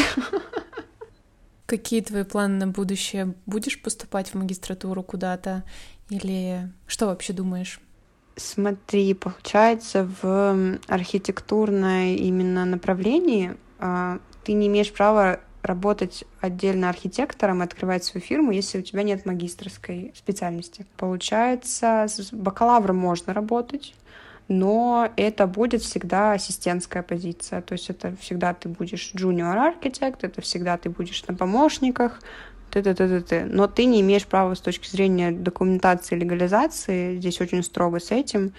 [laughs] Какие твои планы на будущее? Будешь поступать в магистратуру куда-то? Или что вообще думаешь? Смотри, получается, в архитектурное именно направлении а, ты не имеешь права работать отдельно архитектором и открывать свою фирму, если у тебя нет магистрской специальности. Получается, с бакалавром можно работать, но это будет всегда ассистентская позиция. То есть это всегда ты будешь junior architect, это всегда ты будешь на помощниках, ты. Но ты не имеешь права с точки зрения документации легализации, здесь очень строго с этим,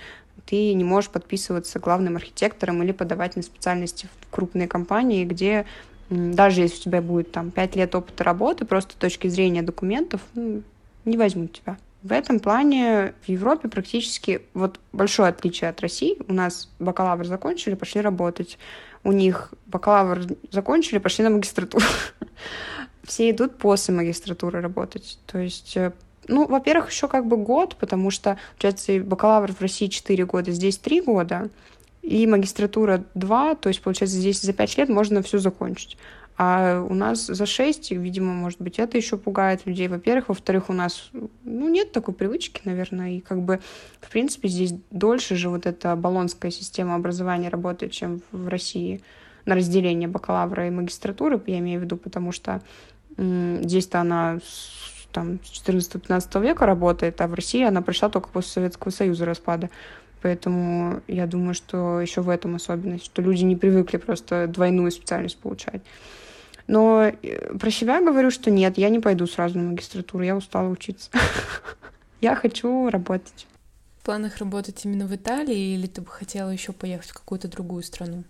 ты не можешь подписываться главным архитектором или подавать на специальности в крупные компании, где даже если у тебя будет там 5 лет опыта работы, просто с точки зрения документов, ну, не возьмут тебя. В этом плане в Европе практически вот большое отличие от России. У нас бакалавр закончили, пошли работать. У них бакалавр закончили, пошли на магистратуру. [laughs] все идут после магистратуры работать. То есть, э, ну, во-первых, еще как бы год, потому что, получается, бакалавр в России 4 года, здесь 3 года. и магистратура 2, то есть, получается, здесь за 5 лет можно все закончить. А у нас за 6, видимо, может быть, это еще пугает людей, во-первых. Во-вторых, у нас, ну, нет такой привычки, наверное, и как бы, в принципе, здесь дольше же вот эта баллонская система образования работает, чем в России на разделение бакалавра и магистратуры, я имею в виду, потому что здесь-то она с, там, с 14-15 века работает, а в России она пришла только после Советского Союза распада. Поэтому я думаю, что еще в этом особенность, что люди не привыкли просто двойную специальность получать. Но э, про себя говорю, что нет, я не пойду сразу на магистратуру, я устала учиться. [laughs] Я хочу работать. В планах работать именно в Италии или ты бы хотела еще поехать в какую-то другую страну?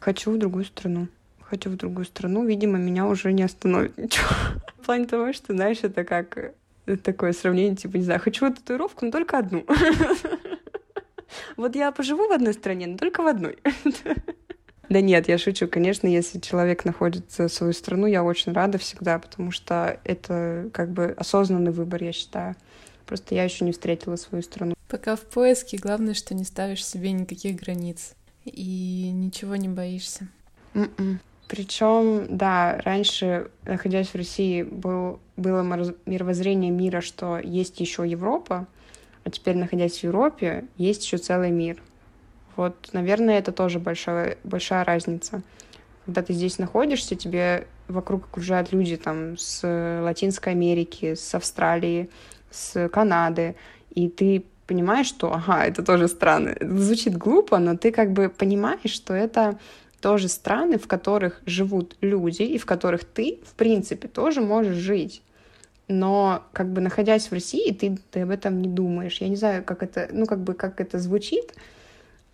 Хочу в другую страну. Хочу в другую страну. Видимо, меня уже не остановит ничего. [laughs] В плане того, что, знаешь, это как э, такое сравнение, типа, не знаю, хочу татуировку, но только одну. [laughs] Вот я поживу в одной стране, но только в одной. [laughs] Да нет, я шучу. Конечно, если человек находит свою страну, я очень рада всегда, потому что это как бы осознанный выбор, я считаю. Просто я еще не встретила свою страну. Пока в поиске, главное, что не ставишь себе никаких границ и ничего не боишься. М-м. Причем, да, раньше, находясь в России, был, было мировоззрение мира, что есть еще Европа, а теперь, находясь в Европе, есть еще целый мир. Вот, наверное, это тоже большая, большая разница. Когда ты здесь находишься, тебе вокруг окружают люди там с Латинской Америки, с Австралии, с Канады, и ты понимаешь, что, ага, это тоже страны. Это звучит глупо, но ты как бы понимаешь, что это тоже страны, в которых живут люди, и в которых ты, в принципе, тоже можешь жить но как бы находясь в России, ты, ты об этом не думаешь. Я не знаю, как это, ну как бы как это звучит,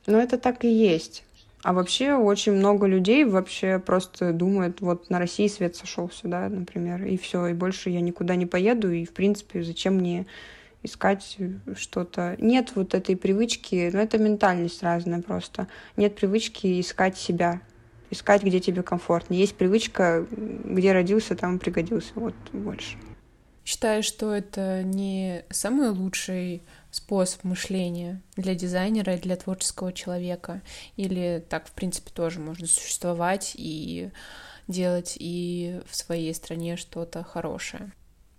но это так и есть. А вообще очень много людей вообще просто думают, вот на России свет сошел сюда, например, и все, и больше я никуда не поеду, и в принципе зачем мне искать что-то. Нет вот этой привычки, ну это ментальность разная просто. Нет привычки искать себя, искать, где тебе комфортно. Есть привычка, где родился, там пригодился, вот больше. Считаю, что это не самый лучший способ мышления для дизайнера и для творческого человека. Или так, в принципе, тоже можно существовать и делать и в своей стране что-то хорошее.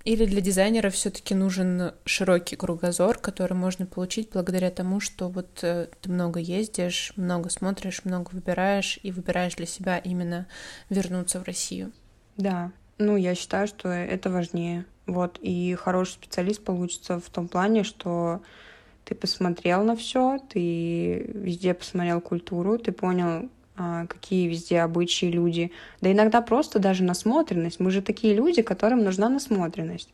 Или для дизайнера все-таки нужен широкий кругозор, который можно получить благодаря тому, что вот э, ты много ездишь, много смотришь, много выбираешь и выбираешь для себя именно вернуться в Россию. Да, ну я считаю, что это важнее. Вот, и хороший специалист получится в том плане, что ты посмотрел на все, ты везде посмотрел культуру, ты понял, какие везде обычаи люди. Да иногда просто даже насмотренность. Мы же такие люди, которым нужна насмотренность.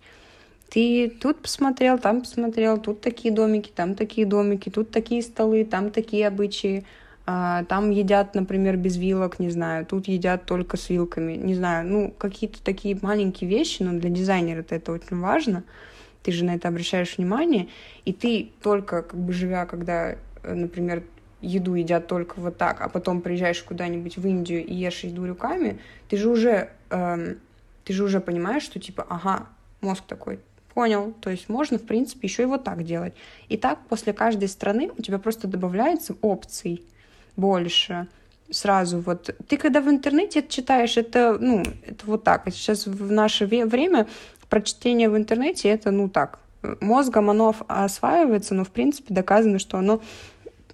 Ты тут посмотрел, там посмотрел, тут такие домики, там такие домики, тут такие столы, там такие обычаи. А, там едят, например, без вилок, не знаю, тут едят только с вилками, не знаю, ну, какие-то такие маленькие вещи, но для дизайнера это очень важно, ты же на это обращаешь внимание, и ты только, как бы живя, когда, э, например, еду едят только вот так, а потом приезжаешь куда-нибудь в Индию и ешь еду руками, ты же уже, эм, ты же уже понимаешь, что типа, ага, мозг такой, понял, то есть можно, в принципе, еще и вот так делать. И так после каждой страны у тебя просто добавляется опций, больше сразу вот ты когда в интернете это читаешь это ну это вот так сейчас в наше время прочтение в интернете это ну так мозгом оно осваивается но в принципе доказано что оно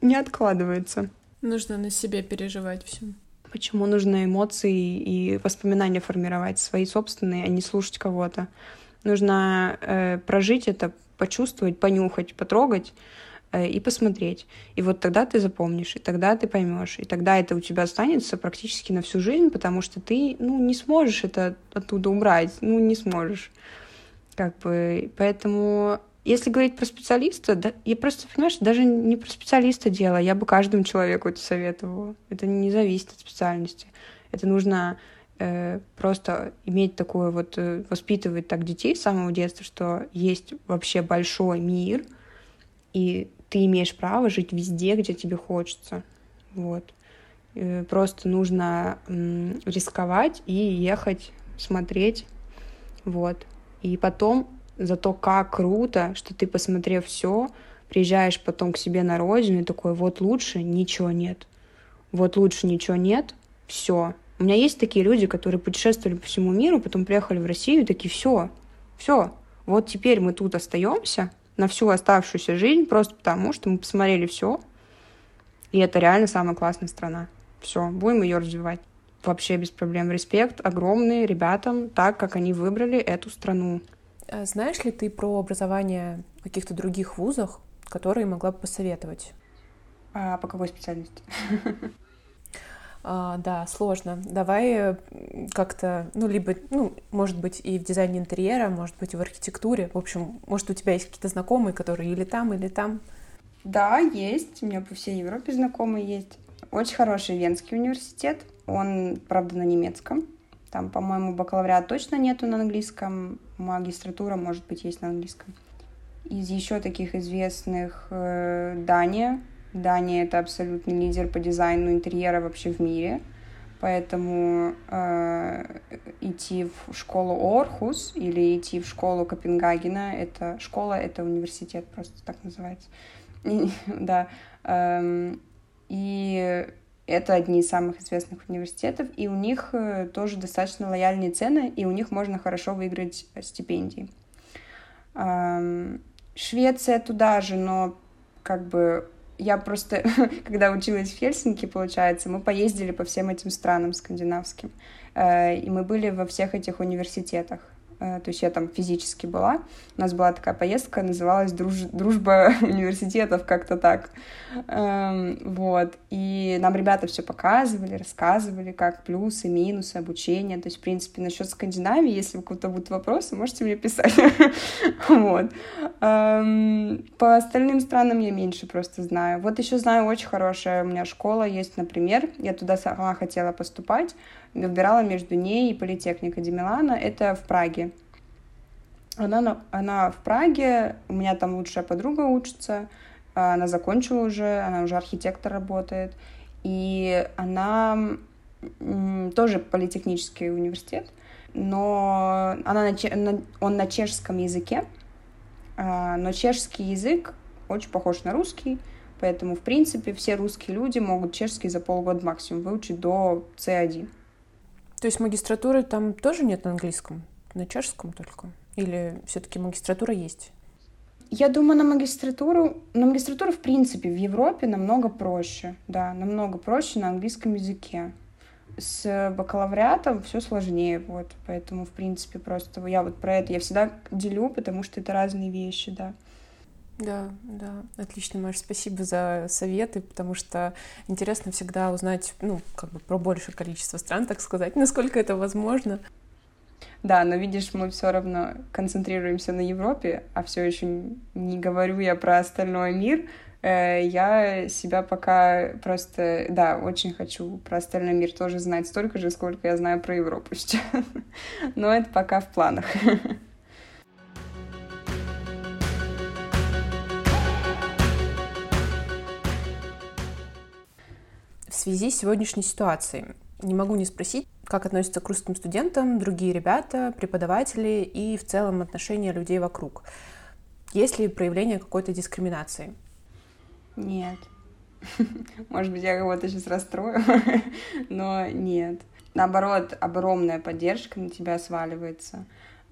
не откладывается нужно на себе переживать все почему нужно эмоции и воспоминания формировать свои собственные а не слушать кого-то нужно э, прожить это почувствовать понюхать потрогать Э, и посмотреть. И вот тогда ты запомнишь, и тогда ты поймешь, и тогда это у тебя останется практически на всю жизнь, потому что ты, ну, не сможешь это оттуда убрать, ну, не сможешь. Как бы, поэтому если говорить про специалиста, да, я просто, понимаешь, даже не про специалиста дело, я бы каждому человеку это советовала. Это не зависит от специальности. Это нужно э, просто иметь такое вот, э, воспитывать так детей с самого детства, что есть вообще большой мир, и ты имеешь право жить везде, где тебе хочется. Вот. Э, просто нужно рисковать и ехать, смотреть. Вот. И потом за то, как круто, что ты, посмотрев все, приезжаешь потом к себе на родину и такой, вот лучше ничего нет. вот лучше ничего нет, все. У меня есть такие люди, которые путешествовали по всему миру, потом приехали в Россию и такие, все, все, вот теперь мы тут остаемся на всю оставшуюся жизнь, просто потому что мы посмотрели все, и это реально самая классная страна. Все, будем ее развивать. Вообще без проблем. Респект огромный ребятам, так как они выбрали эту страну. А знаешь ли ты про образование в каких-то других вузах, которые могла бы посоветовать? А по какой специальности? [laughs] А, да, сложно. Давай как-то, ну, либо, ну, может быть, и в дизайне интерьера, может быть, и в архитектуре. В общем, может, у тебя есть какие-то знакомые, которые или там, или там. Да, есть. У меня по всей Европе знакомые есть. Очень хороший Венский университет. Он, правда, на немецком. Там, по-моему, бакалавриат точно нету на английском. Магистратура, может быть, есть на английском. Из еще таких известных э, Дания, Дания — это абсолютный лидер по дизайну интерьера вообще в мире. Поэтому э, идти в школу Орхус или идти в школу Копенгагена — это школа, это университет просто так называется. [laughs] да. Эм, и это одни из самых известных университетов, и у них э, тоже достаточно лояльные цены, и у них можно хорошо выиграть стипендии. Эм, Швеция туда же, но как бы я просто, [laughs] когда училась в Хельсинки, получается, мы поездили по всем этим странам скандинавским, э, и мы были во всех этих университетах. Э, то есть я там физически была. У нас была такая поездка, называлась Друж... «Дружба [laughs] университетов», как-то так. Эм, вот. И нам ребята все показывали, рассказывали, как плюсы, минусы обучения. То есть, в принципе, насчет Скандинавии, если у кого-то будут вопросы, можете мне писать. [laughs] вот. Эм, по остальным странам я меньше просто знаю. Вот еще знаю, очень хорошая у меня школа есть, например. Я туда сама хотела поступать выбирала между ней и политехникой Ди Милана. Это в Праге. Она, она в Праге, у меня там лучшая подруга учится, она закончила уже, она уже архитектор работает, и она тоже политехнический университет, но она на, он на чешском языке, а, но чешский язык очень похож на русский, поэтому, в принципе, все русские люди могут чешский за полгода максимум выучить до C1. То есть магистратуры там тоже нет на английском, на чешском только? Или все-таки магистратура есть? Я думаю, на магистратуру, на магистратуру в принципе в Европе намного проще, да, намного проще на английском языке. С бакалавриатом все сложнее, вот, поэтому в принципе просто я вот про это я всегда делю, потому что это разные вещи, да. Да, да, отлично, Маш, спасибо за советы, потому что интересно всегда узнать, ну, как бы про большее количество стран, так сказать, [laughs] насколько это возможно. Да, но видишь, мы все равно концентрируемся на Европе, а все еще не говорю я про остальной мир. Э, я себя пока просто, да, очень хочу про остальной мир тоже знать столько же, сколько я знаю про Европу сейчас. [laughs] Но это пока в планах. [laughs] В связи с сегодняшней ситуацией не могу не спросить, как относятся к русским студентам другие ребята, преподаватели и в целом отношения людей вокруг. Есть ли проявление какой-то дискриминации? Нет. [laughs] Может быть, я кого-то сейчас расстрою, [laughs] но нет. Наоборот, огромная поддержка на тебя сваливается.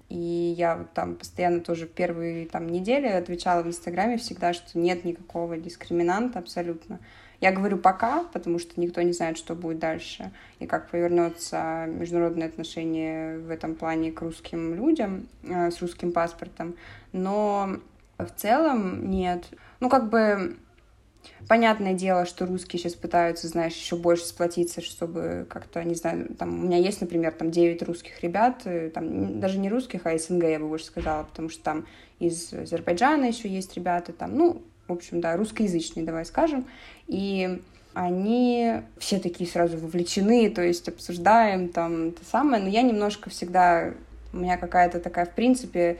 И я там постоянно тоже первые там, недели отвечала в Инстаграме всегда, что нет никакого дискриминанта абсолютно. Я говорю пока, потому что никто не знает, что будет дальше и как повернется международные отношения в этом плане к русским людям э, с русским паспортом. Но в целом нет. Ну, как бы Понятное дело, что русские сейчас пытаются, знаешь, еще больше сплотиться, чтобы как-то, не знаю, там, у меня есть, например, там 9 русских ребят, э, там, даже не русских, а СНГ, я бы больше сказала, потому что там из Азербайджана еще есть ребята, там, ну, в общем, да, русскоязычные, давай скажем, и они все такие сразу вовлечены, то есть обсуждаем там это самое, но я немножко всегда, у меня какая-то такая, в принципе,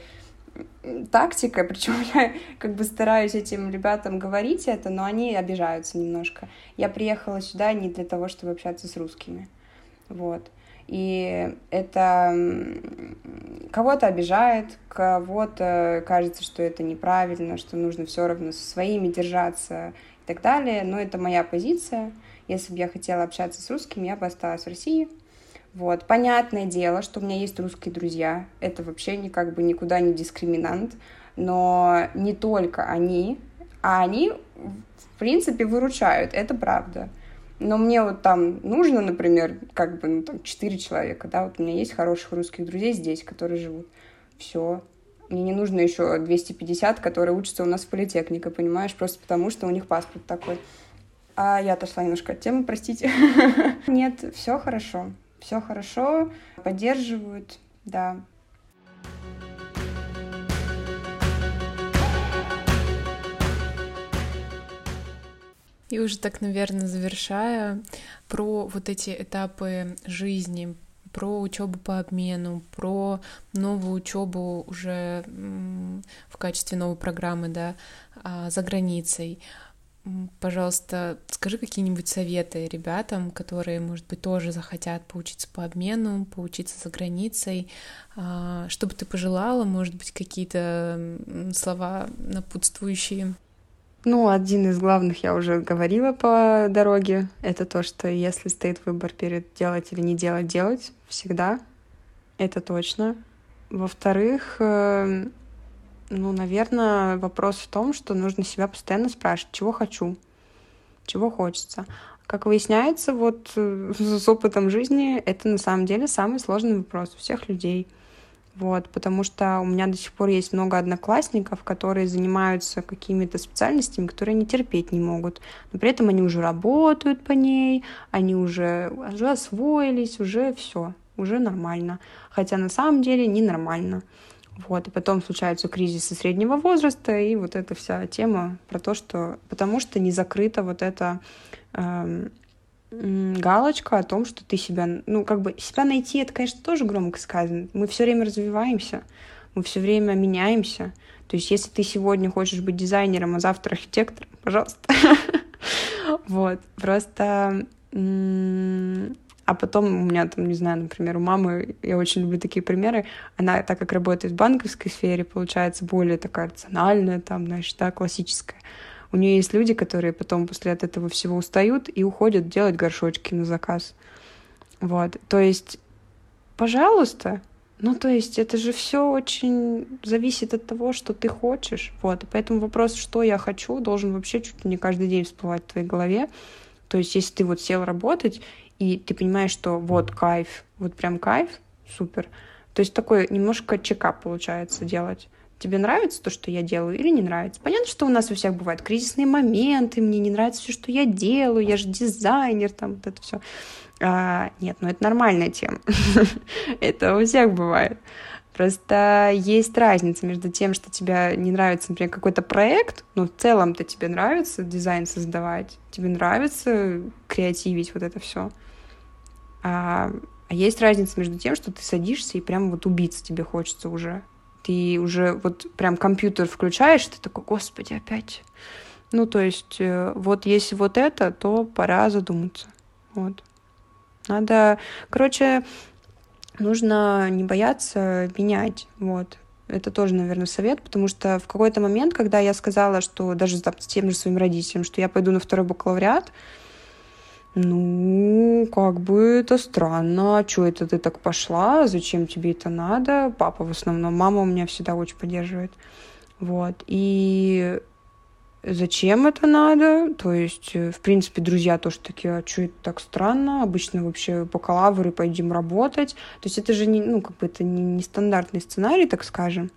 тактика, [laughs] причем я как бы стараюсь этим ребятам говорить это, но они обижаются немножко. Я приехала сюда не для того, чтобы общаться с русскими, вот. И это кого-то обижает, кого-то кажется, что это неправильно, что нужно все равно со своими держаться и так далее. Но это моя позиция. Если бы я хотела общаться с русскими, я бы осталась в России. Вот. Понятное дело, что у меня есть русские друзья. Это вообще не как бы никуда не дискриминант. Но не только они, а они, в принципе, выручают. Это правда. Но мне вот там нужно, например, как бы, ну, там, четыре человека, да, вот у меня есть хороших русских друзей здесь, которые живут. Все. Мне не нужно еще 250, которые учатся у нас в политехнике, понимаешь, просто потому что у них паспорт такой. А я отошла немножко от темы, простите. [laughs] Нет, все хорошо. Все хорошо, поддерживают, да. И уже так, наверное, завершая, про вот эти этапы жизни, про учебу по обмену, про новую учебу уже в качестве новой программы, да, а, за границей. Пожалуйста, скажи какие-нибудь советы ребятам, которые, может быть, тоже захотят поучиться по обмену, поучиться за границей. А, что бы ты пожелала, может быть, какие-то слова напутствующие? Ну, один из главных я уже говорила по дороге. Это то, что если стоит выбор перед делать или не делать, делать всегда. Это точно. Во-вторых, э, ну, наверное, вопрос в том, что нужно себя постоянно спрашивать, чего хочу, чего хочется. Как выясняется, вот э, [laughs] с опытом жизни это на самом деле самый сложный вопрос у всех людей — вот, потому что у меня до сих пор есть много одноклассников, которые занимаются какими-то специальностями, которые они терпеть не могут. Но при этом они уже работают по ней, они уже, уже освоились, уже все, уже нормально. Хотя на самом деле ненормально. Вот, и потом случаются кризисы среднего возраста, и вот эта вся тема про то, что потому что не закрыта вот эта эм, галочка о том, что ты себя, ну, как бы себя найти, это, конечно, тоже громко сказано. Мы все время развиваемся, мы все время меняемся. То есть, если ты сегодня хочешь быть дизайнером, а завтра архитектором, пожалуйста. [laughs] Вот, просто... А потом у меня там, не знаю, например, у мамы, я очень люблю такие примеры, она, так как работает в банковской сфере, получается более такая рациональная, там, знаешь, да, классическая. У нее есть люди, которые потом после от этого всего устают и уходят делать горшочки на заказ. Вот. То есть, пожалуйста, ну, то есть это же все очень зависит от того, что ты хочешь. Вот. И поэтому вопрос, что я хочу, должен вообще чуть ли не каждый день всплывать в твоей голове. То есть если ты вот сел работать, и ты понимаешь, что вот кайф, вот прям кайф, супер. То есть такой немножко чекап получается делать тебе нравится то, что я делаю, или не нравится. Понятно, что у нас у всех бывают кризисные моменты, мне не нравится все, что я делаю, я же дизайнер, там вот это все. А, нет, ну это нормальная тема. [laughs] это у всех бывает. Просто есть разница между тем, что тебе не нравится, например, какой-то проект, но в целом-то тебе нравится дизайн создавать, тебе нравится креативить вот это все. А, а есть разница между тем, что ты садишься и прям вот убиться тебе хочется уже ты уже вот прям компьютер включаешь, ты такой, господи, опять. Ну, то есть, э, вот если вот это, то пора задуматься. Вот. Надо, короче, нужно не бояться менять, вот. Это тоже, наверное, совет, потому что в какой-то момент, когда я сказала, что даже там, с тем же своим родителям, что я пойду на второй бакалавриат, ну, как бы это странно. А что это ты так пошла? Зачем тебе это надо? Папа в основном. Мама у меня всегда очень поддерживает. Вот. И зачем это надо? То есть, э, в принципе, друзья тоже такие, а что это так странно? Обычно вообще бакалавры, пойдем работать. То есть это же не, ну, как бы это не, не стандартный сценарий, так скажем.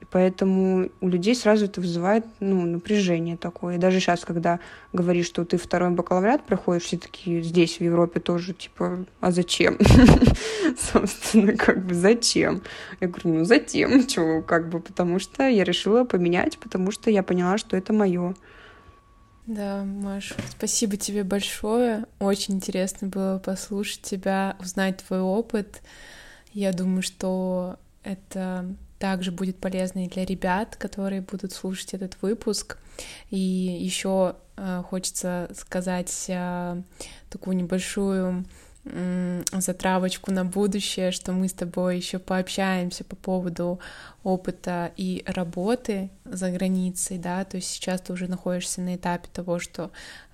И поэтому у людей сразу это вызывает ну, напряжение такое. И даже сейчас, когда говоришь, что ты второй бакалавриат проходишь, все такие здесь, в Европе, тоже типа, а зачем? [laughs] Собственно, как бы зачем? Я говорю, ну затем, [laughs] чего, как бы, потому что я решила поменять, потому что я поняла, что это мое. Да, Маш, спасибо тебе большое. Очень интересно было послушать тебя, узнать твой опыт. Я думаю, что это также будет полезно и для ребят, которые будут слушать этот выпуск. И еще э, хочется сказать э, такую небольшую затравочку на будущее, что мы с тобой еще пообщаемся по поводу опыта и работы за границей, да, то есть сейчас ты уже находишься на этапе того, что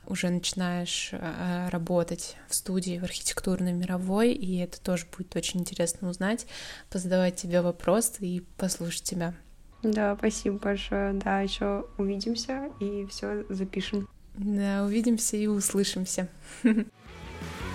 уже начинаешь э, работать в студии в архитектурной мировой, и это тоже будет очень интересно узнать, позадавать тебе вопросы и послушать тебя. Да, спасибо большое. Да, еще увидимся и все запишем. Да, увидимся и услышимся. [laughs]